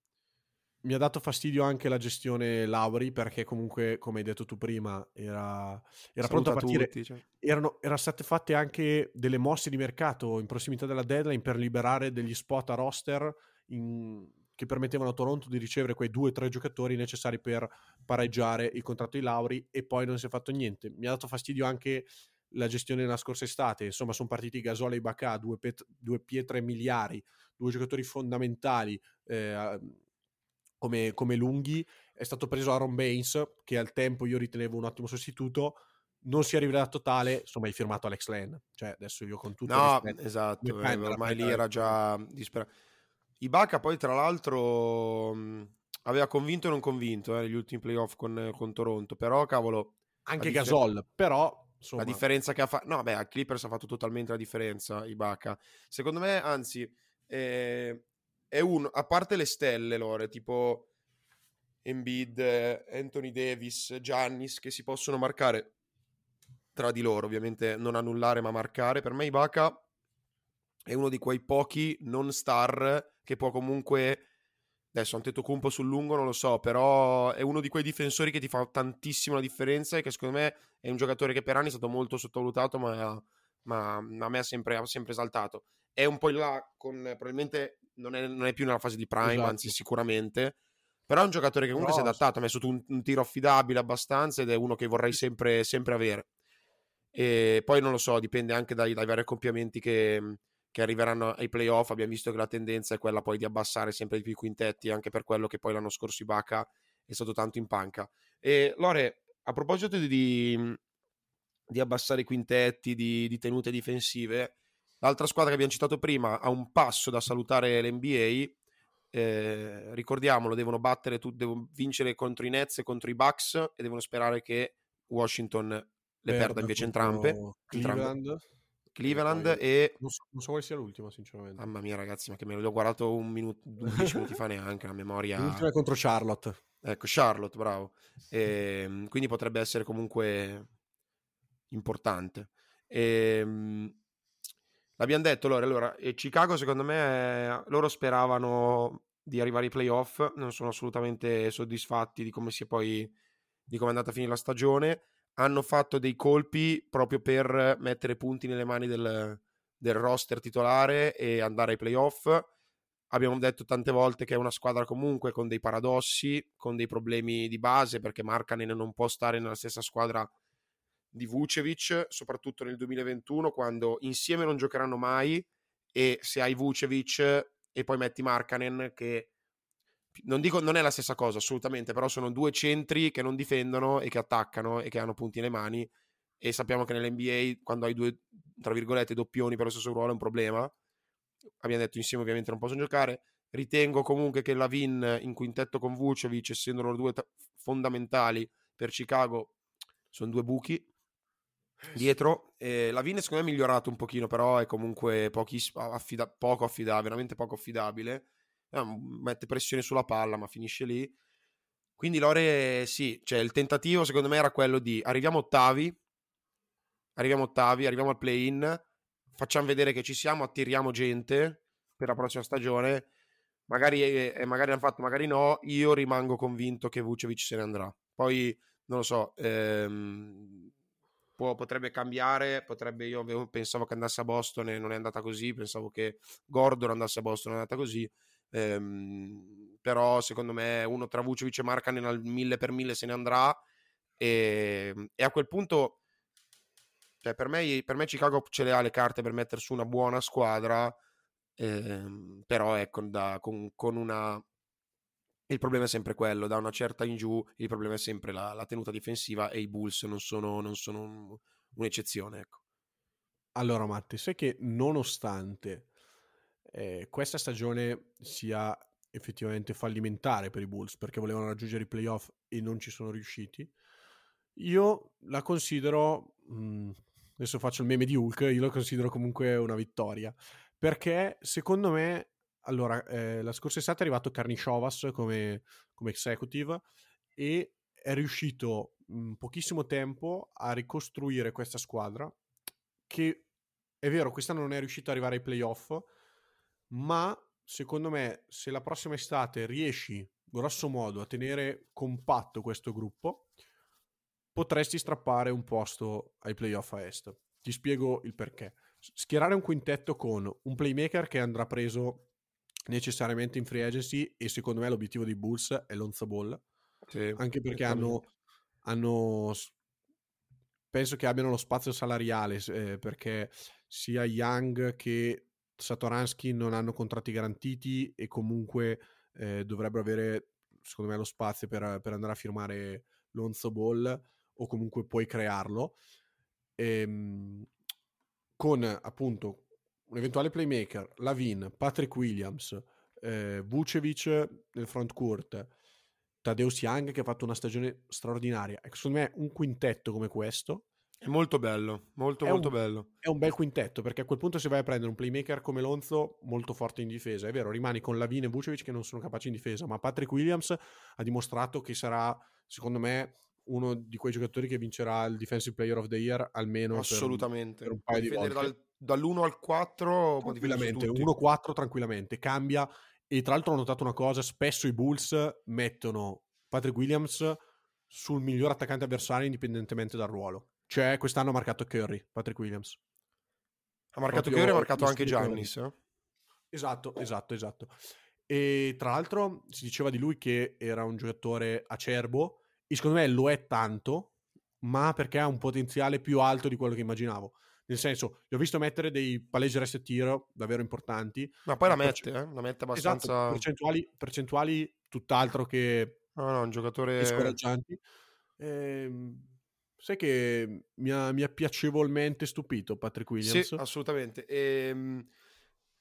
Mi ha dato fastidio anche la gestione Lauri perché comunque, come hai detto tu prima, era, era pronto a partire. tutti, cioè. Erano, erano state fatte anche delle mosse di mercato in prossimità della deadline per liberare degli spot a roster in- che permettevano a Toronto di ricevere quei due o tre giocatori necessari per pareggiare il contratto di Lauri e poi non si è fatto niente. Mi ha dato fastidio anche la gestione della scorsa estate. Insomma, sono partiti Gasol e Ibaka, due, pet- due pietre miliari, due giocatori fondamentali eh, come, come lunghi. È stato preso Aaron Baines, che al tempo io ritenevo un ottimo sostituto. Non si è rivelato tale, insomma, hai firmato Alex Len. Cioè, adesso io con tutto No, rispetto, esatto, eh, ormai lì era già disperato. Ibaka poi tra l'altro mh, aveva convinto e non convinto eh, negli ultimi playoff con, con Toronto, però cavolo, anche Gasol, però insomma, la differenza che ha fatto... No, beh, a Clippers ha fatto totalmente la differenza Ibaka. Secondo me, anzi, eh, è uno, a parte le stelle, Lore, tipo Embiid, Anthony Davis, Giannis, che si possono marcare tra di loro, ovviamente non annullare ma marcare, per me Ibaka è uno di quei pochi non star che può comunque adesso Antetokounmpo sul lungo non lo so però è uno di quei difensori che ti fa tantissimo la differenza e che secondo me è un giocatore che per anni è stato molto sottovalutato ma, ma a me ha sempre, ha sempre esaltato è un po' in là con probabilmente non è, non è più nella fase di prime Esatto. anzi sicuramente però è un giocatore che comunque Però- si è adattato ha messo un, un tiro affidabile abbastanza ed è uno che vorrei sempre, sempre avere. E poi non lo so, dipende anche dai, dai vari accoppiamenti che, che arriveranno ai playoff. Abbiamo visto che la tendenza è quella poi di abbassare sempre di più i quintetti, anche per quello che poi l'anno scorso Ibaka è stato tanto in panca. E Lore, a proposito di, di abbassare i quintetti, di, di tenute difensive, l'altra squadra che abbiamo citato prima ha un passo da salutare l'NBA. eh, ricordiamolo, devono battere, tu, devono vincere contro i Nets e contro i Bucks e devono sperare che Washington le perda, Perda invece entrambe. entrambe. Cleveland. E... Non so, non so quale sia l'ultima, sinceramente. Mamma mia ragazzi, ma che me l'ho guardato un minuto, 11 minuti fa neanche, la memoria... L'ultima è contro Charlotte. Ecco, Charlotte, bravo. Ehm, quindi potrebbe essere comunque importante. Ehm, l'abbiamo detto allora, allora e Chicago secondo me eh, loro speravano di arrivare ai playoff, non sono assolutamente soddisfatti di come si è poi di come è andata a finire la stagione. Hanno fatto dei colpi proprio per mettere punti nelle mani del, del roster titolare e andare ai playoff. Abbiamo detto tante volte che è una squadra comunque con dei paradossi, con dei problemi di base, perché Markkanen non può stare nella stessa squadra di Vucevic, soprattutto nel 2021, quando insieme non giocheranno mai e se hai Vucevic e poi metti Markkanen che non dico non è la stessa cosa assolutamente, però sono due centri che non difendono e che attaccano e che hanno punti nelle mani e sappiamo che nell'NBA quando hai due tra virgolette doppioni per lo stesso ruolo è un problema abbiamo detto insieme ovviamente non possono giocare. Ritengo comunque che Lavin in quintetto con Vucevic, essendo loro due ta- fondamentali per Chicago, sono due buchi dietro. Eh, Lavin secondo me è migliorato un pochino, però è comunque affida- poco affidabile, veramente poco affidabile. Eh, mette pressione sulla palla, ma finisce lì. Quindi Lore, sì, cioè il tentativo secondo me era quello di arriviamo ottavi, arriviamo ottavi, arriviamo al play-in, facciamo vedere che ci siamo, attiriamo gente per la prossima stagione. Magari, eh, magari hanno fatto, magari no. Io rimango convinto che Vucevic se ne andrà. Poi non lo so, ehm, può, potrebbe cambiare. Potrebbe, io pensavo che andasse a Boston e non è andata così. Pensavo che Gordon andasse a Boston e non è andata così. Ehm, però secondo me uno tra Vucevic e Marcanen al mille per mille se ne andrà. E, e a quel punto cioè, per, me, per me Chicago ce le ha le carte per mettere su una buona squadra, ehm, però ecco, da, con, con, una... Il problema è sempre quello, da una certa in giù il problema è sempre la, la tenuta difensiva e i Bulls non sono, non sono un, un'eccezione. Ecco. Allora Matti, sai che nonostante eh, questa stagione sia effettivamente fallimentare per i Bulls perché volevano raggiungere i playoff e non ci sono riusciti, io la considero mh, adesso faccio il meme di Hulk, io lo considero comunque una vittoria, perché secondo me, allora, eh, la scorsa estate è arrivato Karnishovas come, come executive e è riuscito in pochissimo tempo a ricostruire questa squadra che è vero, quest'anno non è riuscito ad arrivare ai playoff, ma secondo me se la prossima estate riesci grosso modo a tenere compatto questo gruppo, potresti strappare un posto ai playoff a est. Ti spiego il perché. Schierare un quintetto con un playmaker che andrà preso necessariamente in free agency e secondo me l'obiettivo dei Bulls è Lonzo Ball. Sì, anche perché hanno, hanno, penso che abbiano lo spazio salariale eh, perché sia Young che Satoransky non hanno contratti garantiti e comunque eh, dovrebbero avere secondo me lo spazio per, per andare a firmare Lonzo Ball o comunque puoi crearlo, ehm, con appunto un eventuale playmaker, Lavin, Patrick Williams, eh, Vucevic nel front court, Tadeusz Young che ha fatto una stagione straordinaria. Ecco, secondo me un quintetto come questo è molto bello, molto è molto un, bello. È un bel quintetto perché a quel punto se vai a prendere un playmaker come Lonzo molto forte in difesa, è vero, rimani con Lavin e Vucevic che non sono capaci in difesa, ma Patrick Williams ha dimostrato che sarà, secondo me, uno di quei giocatori che vincerà il Defensive Player of the Year almeno assolutamente per, per un paio di volte. Dal, dall'1 al 4 tranquillamente, 1-4 tranquillamente, cambia e tra l'altro ho notato una cosa, spesso i Bulls mettono Patrick Williams sul miglior attaccante avversario indipendentemente dal ruolo. Cioè quest'anno ha marcato Curry, Patrick Williams. Ha marcato Proprio Curry e ha marcato anche Giannis. Eh? Esatto, esatto, esatto. E tra l'altro si diceva di lui che era un giocatore acerbo, e secondo me lo è tanto, ma perché ha un potenziale più alto di quello che immaginavo. Nel senso, gli ho visto mettere dei palesi reset tiro davvero importanti. Ma poi la mette, eh? la mette abbastanza... Esatto, percentuali, percentuali tutt'altro che... No, no, un giocatore... Scoraggianti. Ehm, sai che mi ha, mi ha, piacevolmente stupito Patrick Williams? Sì, assolutamente. Ehm,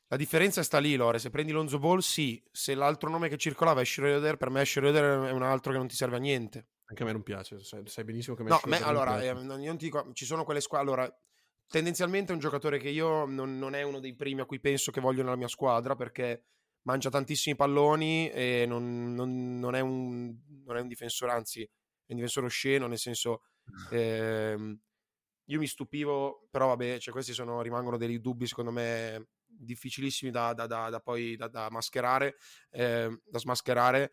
La differenza sta lì, Lore. Se prendi Lonzo Ball, sì. Se l'altro nome che circolava è Schroeder, per me Schroeder è un altro che non ti serve a niente. Anche a me non piace, sai, sai benissimo che a me No, me, allora, eh, non- ti dico, ci sono quelle squadre. Allora, tendenzialmente è un giocatore che io non, non è uno dei primi a cui penso che voglio nella mia squadra perché mangia tantissimi palloni e non, non- non è, un, non è un difensore, anzi, è un difensore osceno, nel senso. Ehm, io mi stupivo, però vabbè, cioè questi sono, rimangono dei dubbi secondo me difficilissimi da, da- da- da poi da mascherare, eh, da smascherare.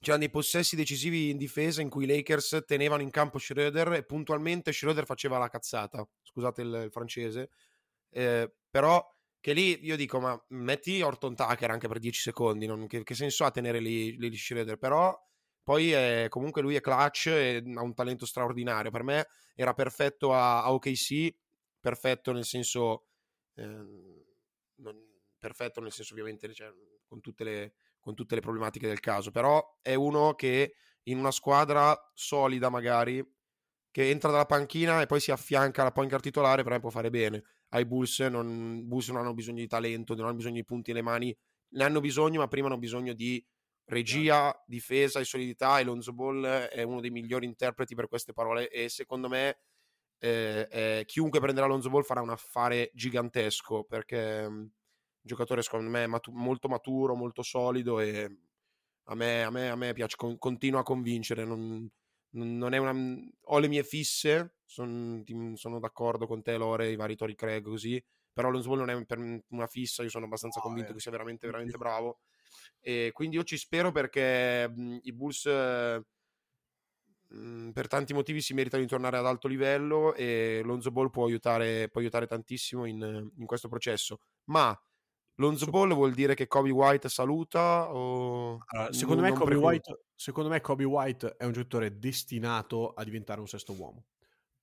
C'erano dei possessi decisivi in difesa in cui i Lakers tenevano in campo Schroeder e puntualmente Schroeder faceva la cazzata, scusate il, il francese, eh, però che lì io dico ma metti Orton Tucker anche per 10 secondi, non- che, che senso ha tenere lì, lì Schroeder, però poi è- comunque lui è clutch e ha un talento straordinario, per me era perfetto a, a OKC, perfetto nel senso ehm, non- perfetto nel senso ovviamente cioè, con, tutte le, con tutte le problematiche del caso, però è uno che in una squadra solida magari che entra dalla panchina e poi si affianca alla point guard titolare, me può fare bene. Ai Bulls non, Bulls non hanno bisogno di talento, non hanno bisogno di punti nelle mani, ne hanno bisogno, ma prima hanno bisogno di regia, difesa e solidità e Lonzo Ball è uno dei migliori interpreti per queste parole e secondo me eh, eh, chiunque prenderà Lonzo Ball farà un affare gigantesco perché mm, un giocatore secondo me matu- molto maturo, molto solido e a me, a me, a me piace, con- continua a convincere. Non, non- è una, ho le mie fisse, son- ti- sono d'accordo con te, Lore, i vari Tori Craig, così. Però Lonzo Ball non è per una fissa, io sono abbastanza No, convinto eh, che sia veramente, veramente bravo. E quindi io ci spero perché mh, i Bulls mh, per tanti motivi si meritano di tornare ad alto livello e Lonzo Ball può aiutare, può aiutare tantissimo in, in questo processo. Ma Lonzo Ball vuol dire che Kobe White saluta Allora, secondo, non- me Kobe? White, secondo me Kobe White è un giocatore destinato a diventare un sesto uomo.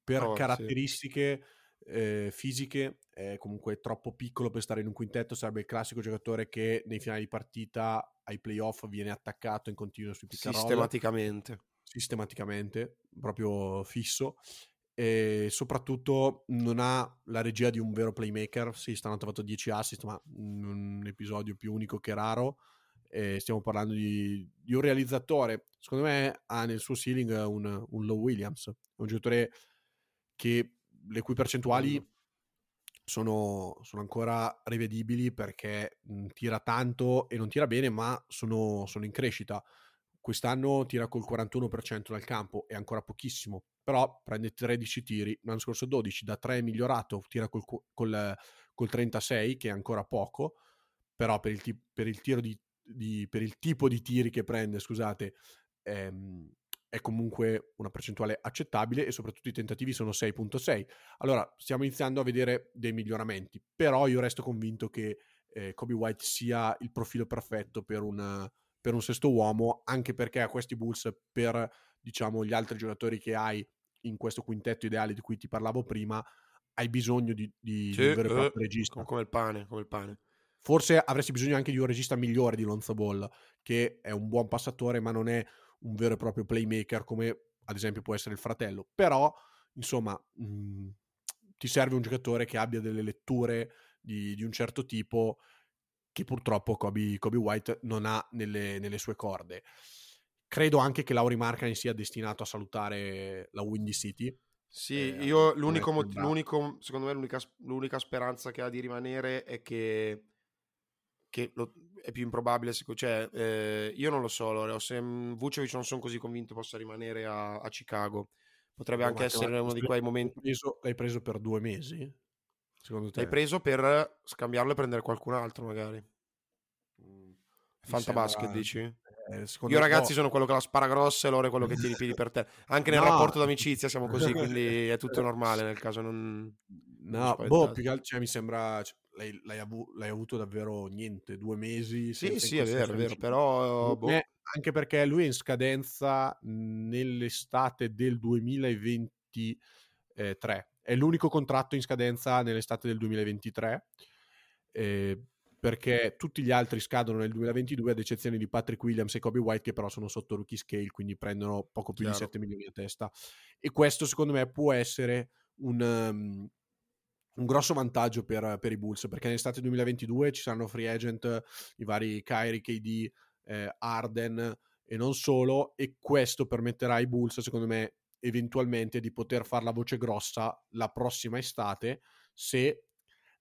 Per Oh, sì. Eh, fisiche è comunque troppo piccolo per stare in un quintetto, sarebbe il classico giocatore che nei finali di partita ai playoff viene attaccato in continuo sui pick sistematicamente. sistematicamente, proprio fisso. E soprattutto non ha la regia di un vero playmaker. Sì, ha fatto 10 assist, ma un episodio più unico che raro. E stiamo parlando di, di un realizzatore. Secondo me ha nel suo ceiling un, un Low Williams, un giocatore che le cui percentuali sono, sono ancora rivedibili perché tira tanto e non tira bene, ma sono, sono in crescita. Quest'anno tira col 41% dal campo, è ancora pochissimo, però prende 13 tiri, l'anno scorso 12, da 3 è migliorato, tira col, col, col 36, che è ancora poco, però per il, per il tiro di, di- per il tipo di tiri che prende, scusate, ehm, è comunque una percentuale accettabile e soprattutto i tentativi sono 6.6. Allora, stiamo iniziando a vedere dei miglioramenti, però io resto convinto che eh, Kobe White sia il profilo perfetto per un, per un sesto uomo, anche perché a questi Bulls, per diciamo gli altri giocatori che hai in questo quintetto ideale di cui ti parlavo prima, hai bisogno di, di- di un vero e eh, proprio regista. com- come il pane, come il pane. Forse avresti bisogno anche di un regista migliore di Lonzo Ball, che è un buon passatore, ma non è un vero e proprio playmaker come ad esempio può essere il fratello. Però, insomma, mh, ti serve un giocatore che abbia delle letture di, di un certo tipo che purtroppo Kobe, Kobe White non ha nelle, nelle sue corde. Credo anche che Lauri Markkanen sia destinato a salutare la Windy City. Sì, Eh, io l'unico, mot- l'unico- secondo me l'unica, l'unica speranza che ha di rimanere è che, che lo- è più improbabile, cioè eh, io non lo so, Lore, se Vucevic non sono così convinto possa rimanere a, a Chicago, potrebbe anche Ma- essere uno di quei momenti. Preso, l'hai preso per due mesi? Secondo te? L'hai preso per scambiarlo e prendere qualcun altro, magari. Mm, Fantabasket, sembra- dici? eh, Io ragazzi no. sono quello che la spara grossa e loro è quello che tiene i piedi per te. Anche nel No. rapporto d'amicizia siamo così, quindi è tutto normale nel caso non... No, non boh, più che altro, cioè, mi sembra... cioè, l'hai, l'hai avu- l'hai avuto davvero niente, due mesi. Sì, sì, è vero, è vero, però... Boh. anche perché lui è in scadenza nell'estate del 2023. È l'unico contratto in scadenza nell'estate del 2023. eh, perché tutti gli altri scadono nel 2022 ad eccezione di Patrick Williams e Kobe White che però sono sotto rookie scale quindi prendono poco più Chiaro. di 7 milioni a testa e questo secondo me può essere un, um, un grosso vantaggio per, per, i Bulls perché nell'estate 2022 ci saranno free agent i vari Kyrie, KD, eh, Arden e non solo e questo permetterà ai Bulls secondo me eventualmente di poter fare la voce grossa la prossima estate se,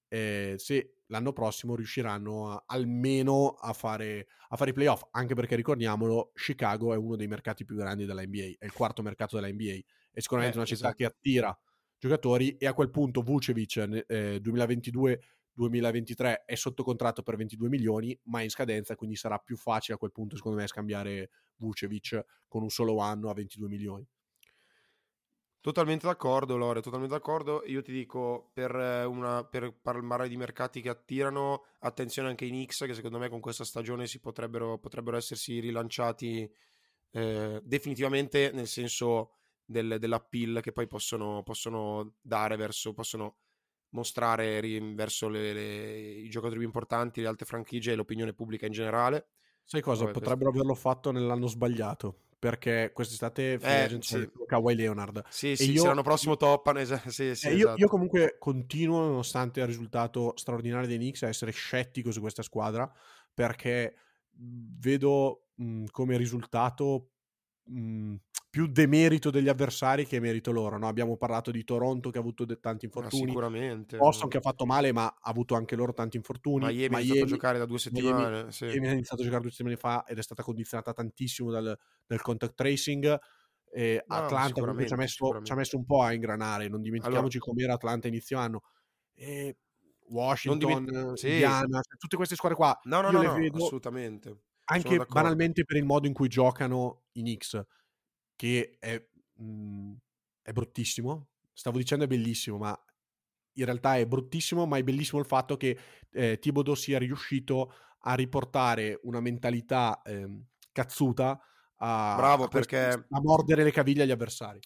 eh, se l'anno prossimo riusciranno a, almeno a fare, a fare i playoff anche perché ricordiamolo Chicago è uno dei mercati più grandi della NBA è il quarto mercato della NBA è sicuramente eh, una città esatto. che attira giocatori e a quel punto Vucevic eh, 2022-2023 è sotto contratto per 22 milioni ma è in scadenza quindi sarà più facile a quel punto secondo me scambiare Vucevic con un solo anno a 22 milioni. Totalmente d'accordo, Lore, totalmente d'accordo. Io ti dico, per, una, per, parlare di mercati che attirano, attenzione anche i Knicks, che secondo me con questa stagione potrebbero, potrebbero essersi rilanciati eh, definitivamente nel senso del, dell'appeal che poi possono, possono dare verso, possono mostrare verso le, le, i giocatori più importanti, le altre franchigie e l'opinione pubblica in generale. Sai cosa? Vabbè, Potrebbero questo... averlo fatto nell'anno sbagliato. Perché quest'estate eh, sì. Kawhi Leonard. Sì, sì, io... l'anno prossimo toppano. Es- sì, sì, eh, io, esatto. io, comunque continuo, nonostante il risultato straordinario dei Knicks, a essere scettico su questa squadra perché vedo mh, come risultato mh, più demerito degli avversari che merito loro. No? Abbiamo parlato di Toronto che ha avuto de- tanti infortuni. Ma sicuramente. Boston che ha fatto male, ma ha avuto anche loro tanti infortuni. Miami, Miami ha iniziato a giocare da due settimane. Miami, sì. Miami ha iniziato a giocare due settimane fa ed è stata condizionata tantissimo dal, dal contact tracing. E no, Atlanta ci ha, messo, ci ha, messo, un po' a ingranare. Non dimentichiamoci allora, com'era Atlanta inizio anno. E Washington, diment- sì. Indiana, cioè, tutte queste squadre qua. No, no, no, no assolutamente. Anche banalmente per il modo in cui giocano i Knicks che è, mh, mhmm, è bruttissimo. Stavo dicendo è bellissimo, ma in realtà è bruttissimo, ma è bellissimo il fatto che eh, Thibodeau sia riuscito a riportare una mentalità eh, cazzuta a, Bravo, a, perché... a mordere le caviglie agli avversari.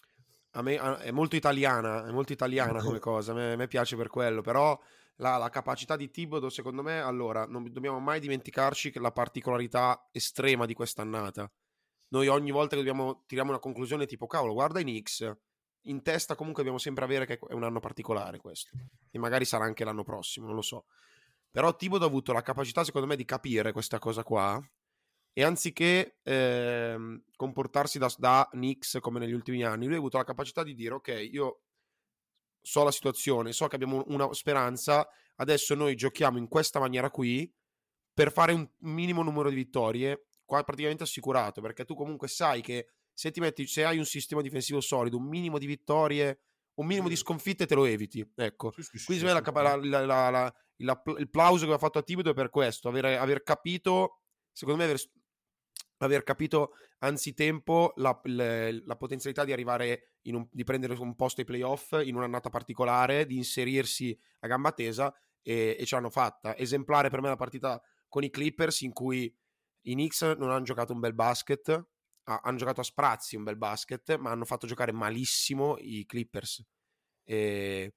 A me è molto italiana, è molto italiana come cosa, a me, a me piace per quello, però la, la, capacità di Thibodeau, secondo me, allora, non dobbiamo mai dimenticarci che la particolarità estrema di quest'annata noi ogni volta che dobbiamo tiriamo una conclusione tipo cavolo, guarda i Knicks, in testa comunque dobbiamo sempre avere che è un anno particolare questo. E magari sarà anche l'anno prossimo, non lo so. Però Thibodeau ha avuto la capacità, secondo me, di capire questa cosa qua. E anziché eh, comportarsi da, da Knicks come negli ultimi anni, lui ha avuto la capacità di dire: Ok, io so la situazione, so che abbiamo una speranza, adesso noi giochiamo in questa maniera qui per fare un minimo numero di vittorie qua praticamente assicurato, perché tu comunque sai che se ti metti, se hai un sistema difensivo solido, un minimo di vittorie, un minimo di sconfitte te lo eviti. Ecco. Sì, sì, Quindi sì, la, la, la, il plauso che ha fatto a Tibido è per questo, aver, aver capito, secondo me, aver, aver capito anzitempo la, la, potenzialità di arrivare, un, di prendere un posto ai playoff in un'annata particolare, di inserirsi a gamba tesa e, e ce l'hanno fatta. Esemplare per me la partita con i Clippers in cui i Knicks non hanno giocato un bel basket, hanno giocato a sprazzi un bel basket, ma hanno fatto giocare malissimo i Clippers. E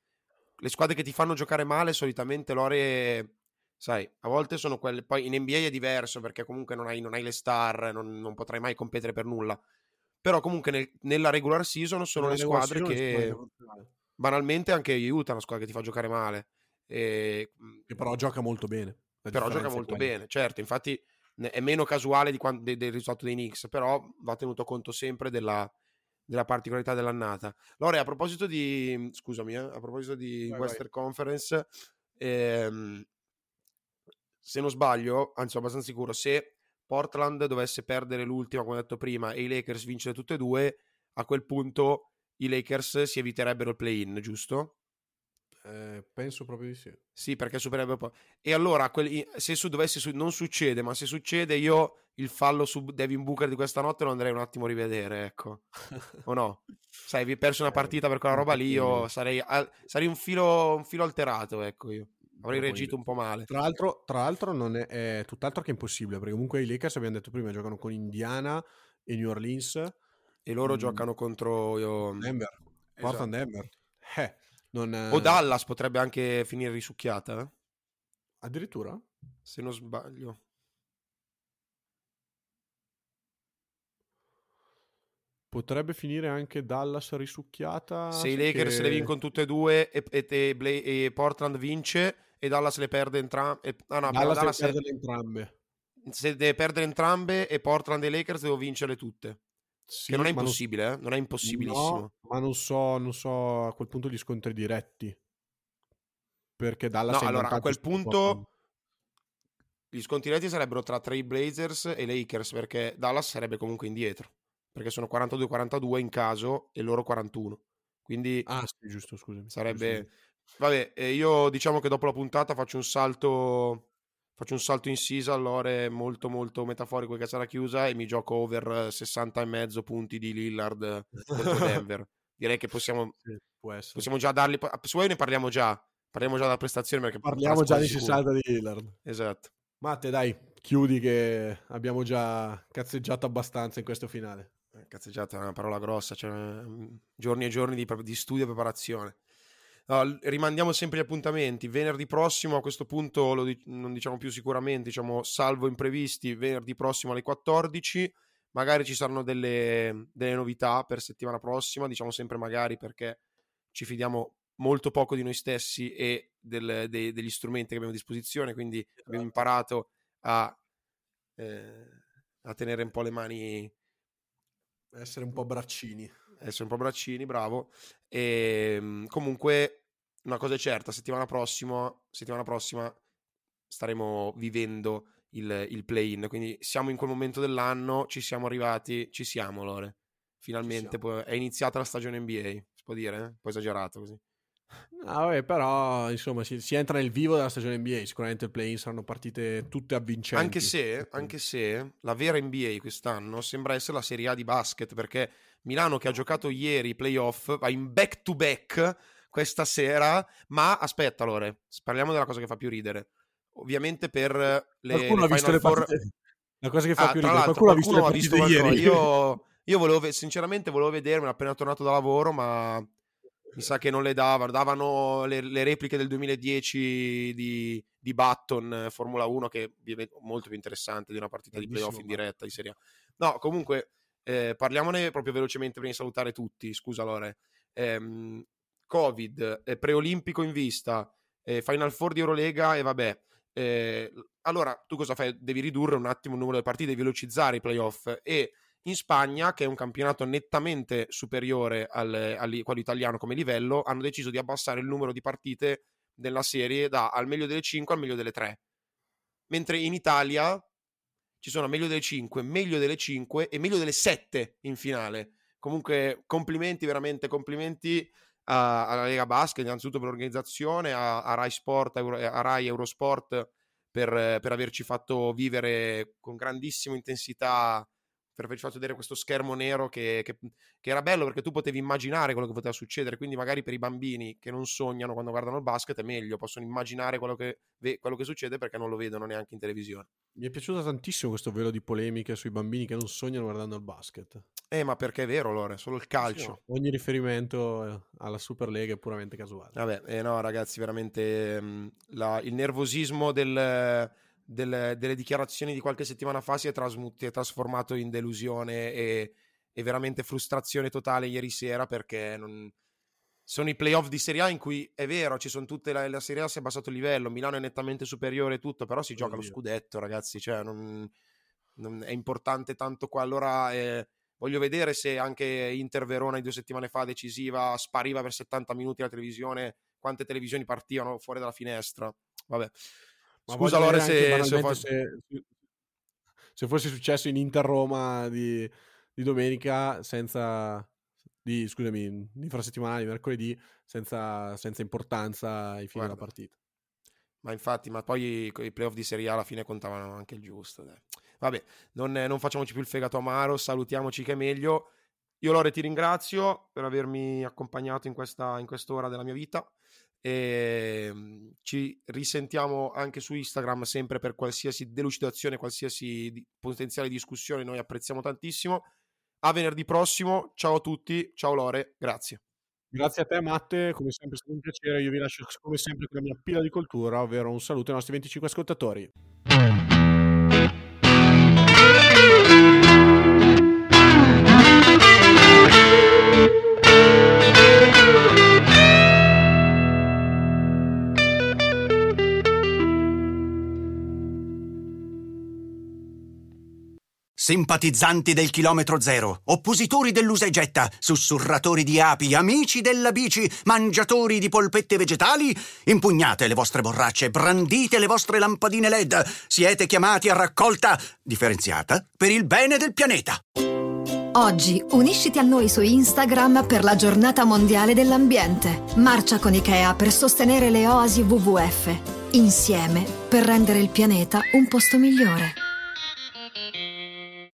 le squadre che ti fanno giocare male solitamente Lore sai, a volte sono quelle. Poi in NBA è diverso perché comunque non hai, non hai le star, non, non, potrai mai competere per nulla. Però comunque nel, nella regular season sono nella le squadre che banalmente anche aiutano una squadra che ti fa giocare male. E, che però gioca molto bene. Però gioca molto bene, certo. Infatti è meno casuale quando, de, del risultato dei Knicks, però va tenuto conto sempre della, della particolarità dell'annata. Lore, a proposito di, scusami, eh, a proposito di vai, Western vai. Conference, ehm, se non sbaglio, anzi sono abbastanza sicuro, se Portland dovesse perdere l'ultima, come ho detto prima, e i Lakers vincere tutte e due, a quel punto i Lakers si eviterebbero il play-in, giusto? Eh, penso proprio di sì. Sì, perché supererebbe poi. E allora, quelli, se su, dovesse su, non succede, ma se succede, io il fallo su Devin Booker di questa notte lo andrei un attimo a rivedere, ecco. o no? Sai, vi perso una eh, partita per quella roba lì, io sarei, sarei un, filo, un filo alterato, ecco io. Avrei reagito un po' male. Tra l'altro, tra l'altro non è, è, tutt'altro che impossibile, perché comunque i Lakers, abbiamo detto prima, giocano con Indiana e New Orleans. E loro mm. giocano contro io... Denver. Portland esatto. Denver. Eh, non, o Dallas potrebbe anche finire risucchiata. Eh? Addirittura? Se non sbaglio. Potrebbe finire anche Dallas risucchiata. Se i Lakers che- le vincono tutte e due e, e- e e Portland vince e Dallas le perde entrambe. Ah no, Dallas, Dallas deve è- perdere entrambe. se deve perdere entrambe e Portland e Lakers devo vincerle tutte. Sì, che non è impossibile, eh? non è impossibilissimo. No, ma non so, non so a quel punto gli scontri diretti. Perché Dallas No, allora a quel punto gli sconti diretti sarebbero tra Trail Blazers e Lakers perché Dallas sarebbe comunque indietro perché sono 42-42 in caso e loro 41. Quindi Ah, sì, giusto, scusami. sarebbe Vabbè, eh, io diciamo che dopo la puntata faccio un salto faccio un salto in Sisa all'ore molto molto metaforico che sarà chiusa e mi gioco over eh, 60 e mezzo punti di Lillard eh, contro Denver. Direi che possiamo, Sì, possiamo già darli su voi ne parliamo già. Parliamo già della prestazione perché Parliamo già di sicuro. 60 di Lillard. Esatto. Matte, dai, chiudi che abbiamo già cazzeggiato abbastanza in questo finale. Eh, Cazzeggiata è una parola grossa, cioè, mm, giorni e giorni di, di studio e preparazione. Rimandiamo sempre gli appuntamenti. Venerdì prossimo, a questo punto lo di- non diciamo più sicuramente, diciamo salvo imprevisti, venerdì prossimo alle 14. Magari ci saranno delle, delle novità per settimana prossima, diciamo sempre magari perché ci fidiamo molto poco di noi stessi e del- dei- degli strumenti che abbiamo a disposizione, quindi abbiamo imparato a, eh, a tenere un po' le mani Essere un po' braccini. essere un po' braccini, bravo. E comunque una cosa è certa, settimana prossima, settimana prossima staremo vivendo il, il play-in, quindi siamo in quel momento dell'anno, ci siamo arrivati, ci siamo Lore. Finalmente siamo. è iniziata la stagione NBA, si può dire? eh? Un po' esagerato così. Ah, vabbè, però, insomma, si, si entra nel vivo della stagione NBA. Sicuramente il play-in saranno partite tutte avvincenti. Anche se, anche se la vera NBA quest'anno sembra essere la Serie A di basket, perché Milano che ha giocato ieri i playoff va in back to back questa sera, ma aspetta Lore, parliamo della cosa che fa più ridere. Ovviamente per le, Qualcuno le ha visto le Four- partite. La cosa che fa Ah, più ridere. l'altro, Qualcuno ha visto le qualcuno ha partite visto ieri. Io, io volevo, sinceramente, volevo vedermela appena tornato da lavoro, ma mi sa che non le davano. Davano le, le repliche del 2010 di, di Button eh, Formula 1, che è molto più interessante di una partita di Grandissimo playoff in diretta di Serie A. No, comunque, eh, parliamone proprio velocemente prima di salutare tutti. Scusa, Lore. Ehm, Covid, eh, preolimpico in vista, eh, Final Four di Eurolega e vabbè. Eh, allora, tu cosa fai? Devi ridurre un attimo il numero delle partite, devi velocizzare i playoff e in Spagna, che è un campionato nettamente superiore al, quello italiano come livello, hanno deciso di abbassare il numero di partite della serie da al meglio delle 5 al meglio delle 3. Mentre in Italia ci sono meglio delle 5, meglio delle 5 e meglio delle 7 in finale. Comunque, complimenti, veramente complimenti alla Lega Basket, innanzitutto per l'organizzazione, a, a Rai Sport, Euro- a Rai Eurosport per, per averci fatto vivere con grandissima intensità, per averci fatto vedere questo schermo nero che, che- che era bello perché tu potevi immaginare quello che poteva succedere, quindi magari per i bambini che non sognano quando guardano il basket è meglio, possono immaginare quello che, quello che succede perché non lo vedono neanche in televisione. Mi è piaciuto tantissimo questo velo di polemiche sui bambini che non sognano guardando il basket. Eh, ma perché è vero, Lore, solo il calcio. Sì, no, Ogni riferimento eh, alla Superlega è puramente casuale. Vabbè, eh, no, ragazzi, veramente mh, la- il nervosismo del- del- delle dichiarazioni di qualche settimana fa si è, trasmu- si è trasformato in delusione e, e veramente frustrazione totale ieri sera perché non- sono i playoff di Serie A in cui è vero, ci sono tutte la, la Serie A si è abbassato il livello, Milano è nettamente superiore e tutto, però si gioca lo Oddio. scudetto, ragazzi, cioè non, non è importante tanto qua. Allora eh, voglio vedere se anche Inter Verona due settimane fa decisiva spariva per 70 minuti la televisione, quante televisioni partivano fuori dalla finestra. Vabbè. Ma Scusa Lore se, se fa- se, se fosse successo in Inter-Roma di, di domenica senza di, scusami, di infrasettimanale di mercoledì senza, senza importanza ai fini della Guarda. partita. Ma infatti, ma poi i playoff di Serie A alla fine contavano anche il giusto. dai. Vabbè, non, non facciamoci più il fegato amaro, salutiamoci che è meglio. Io Lore ti ringrazio per avermi accompagnato in, questa, in quest'ora della mia vita e mm, ci risentiamo anche su Instagram sempre per qualsiasi delucidazione, qualsiasi potenziale discussione, noi apprezziamo tantissimo. A venerdì prossimo, ciao a tutti, ciao Lore, grazie. Grazie a te Matte, come sempre è stato un piacere, io vi lascio come sempre con la mia pila di cultura, ovvero un saluto ai nostri 25 ascoltatori. Simpatizzanti del chilometro zero, oppositori dell'usa e getta, sussurratori di api, amici della bici, mangiatori di polpette vegetali, impugnate le vostre borracce, brandite le vostre lampadine LED. Siete chiamati a raccolta differenziata per il bene del pianeta. Oggi unisciti a noi su Instagram per la giornata mondiale dell'ambiente. Marcia con Ikea per sostenere le oasi WWF. Insieme per rendere il pianeta un posto migliore.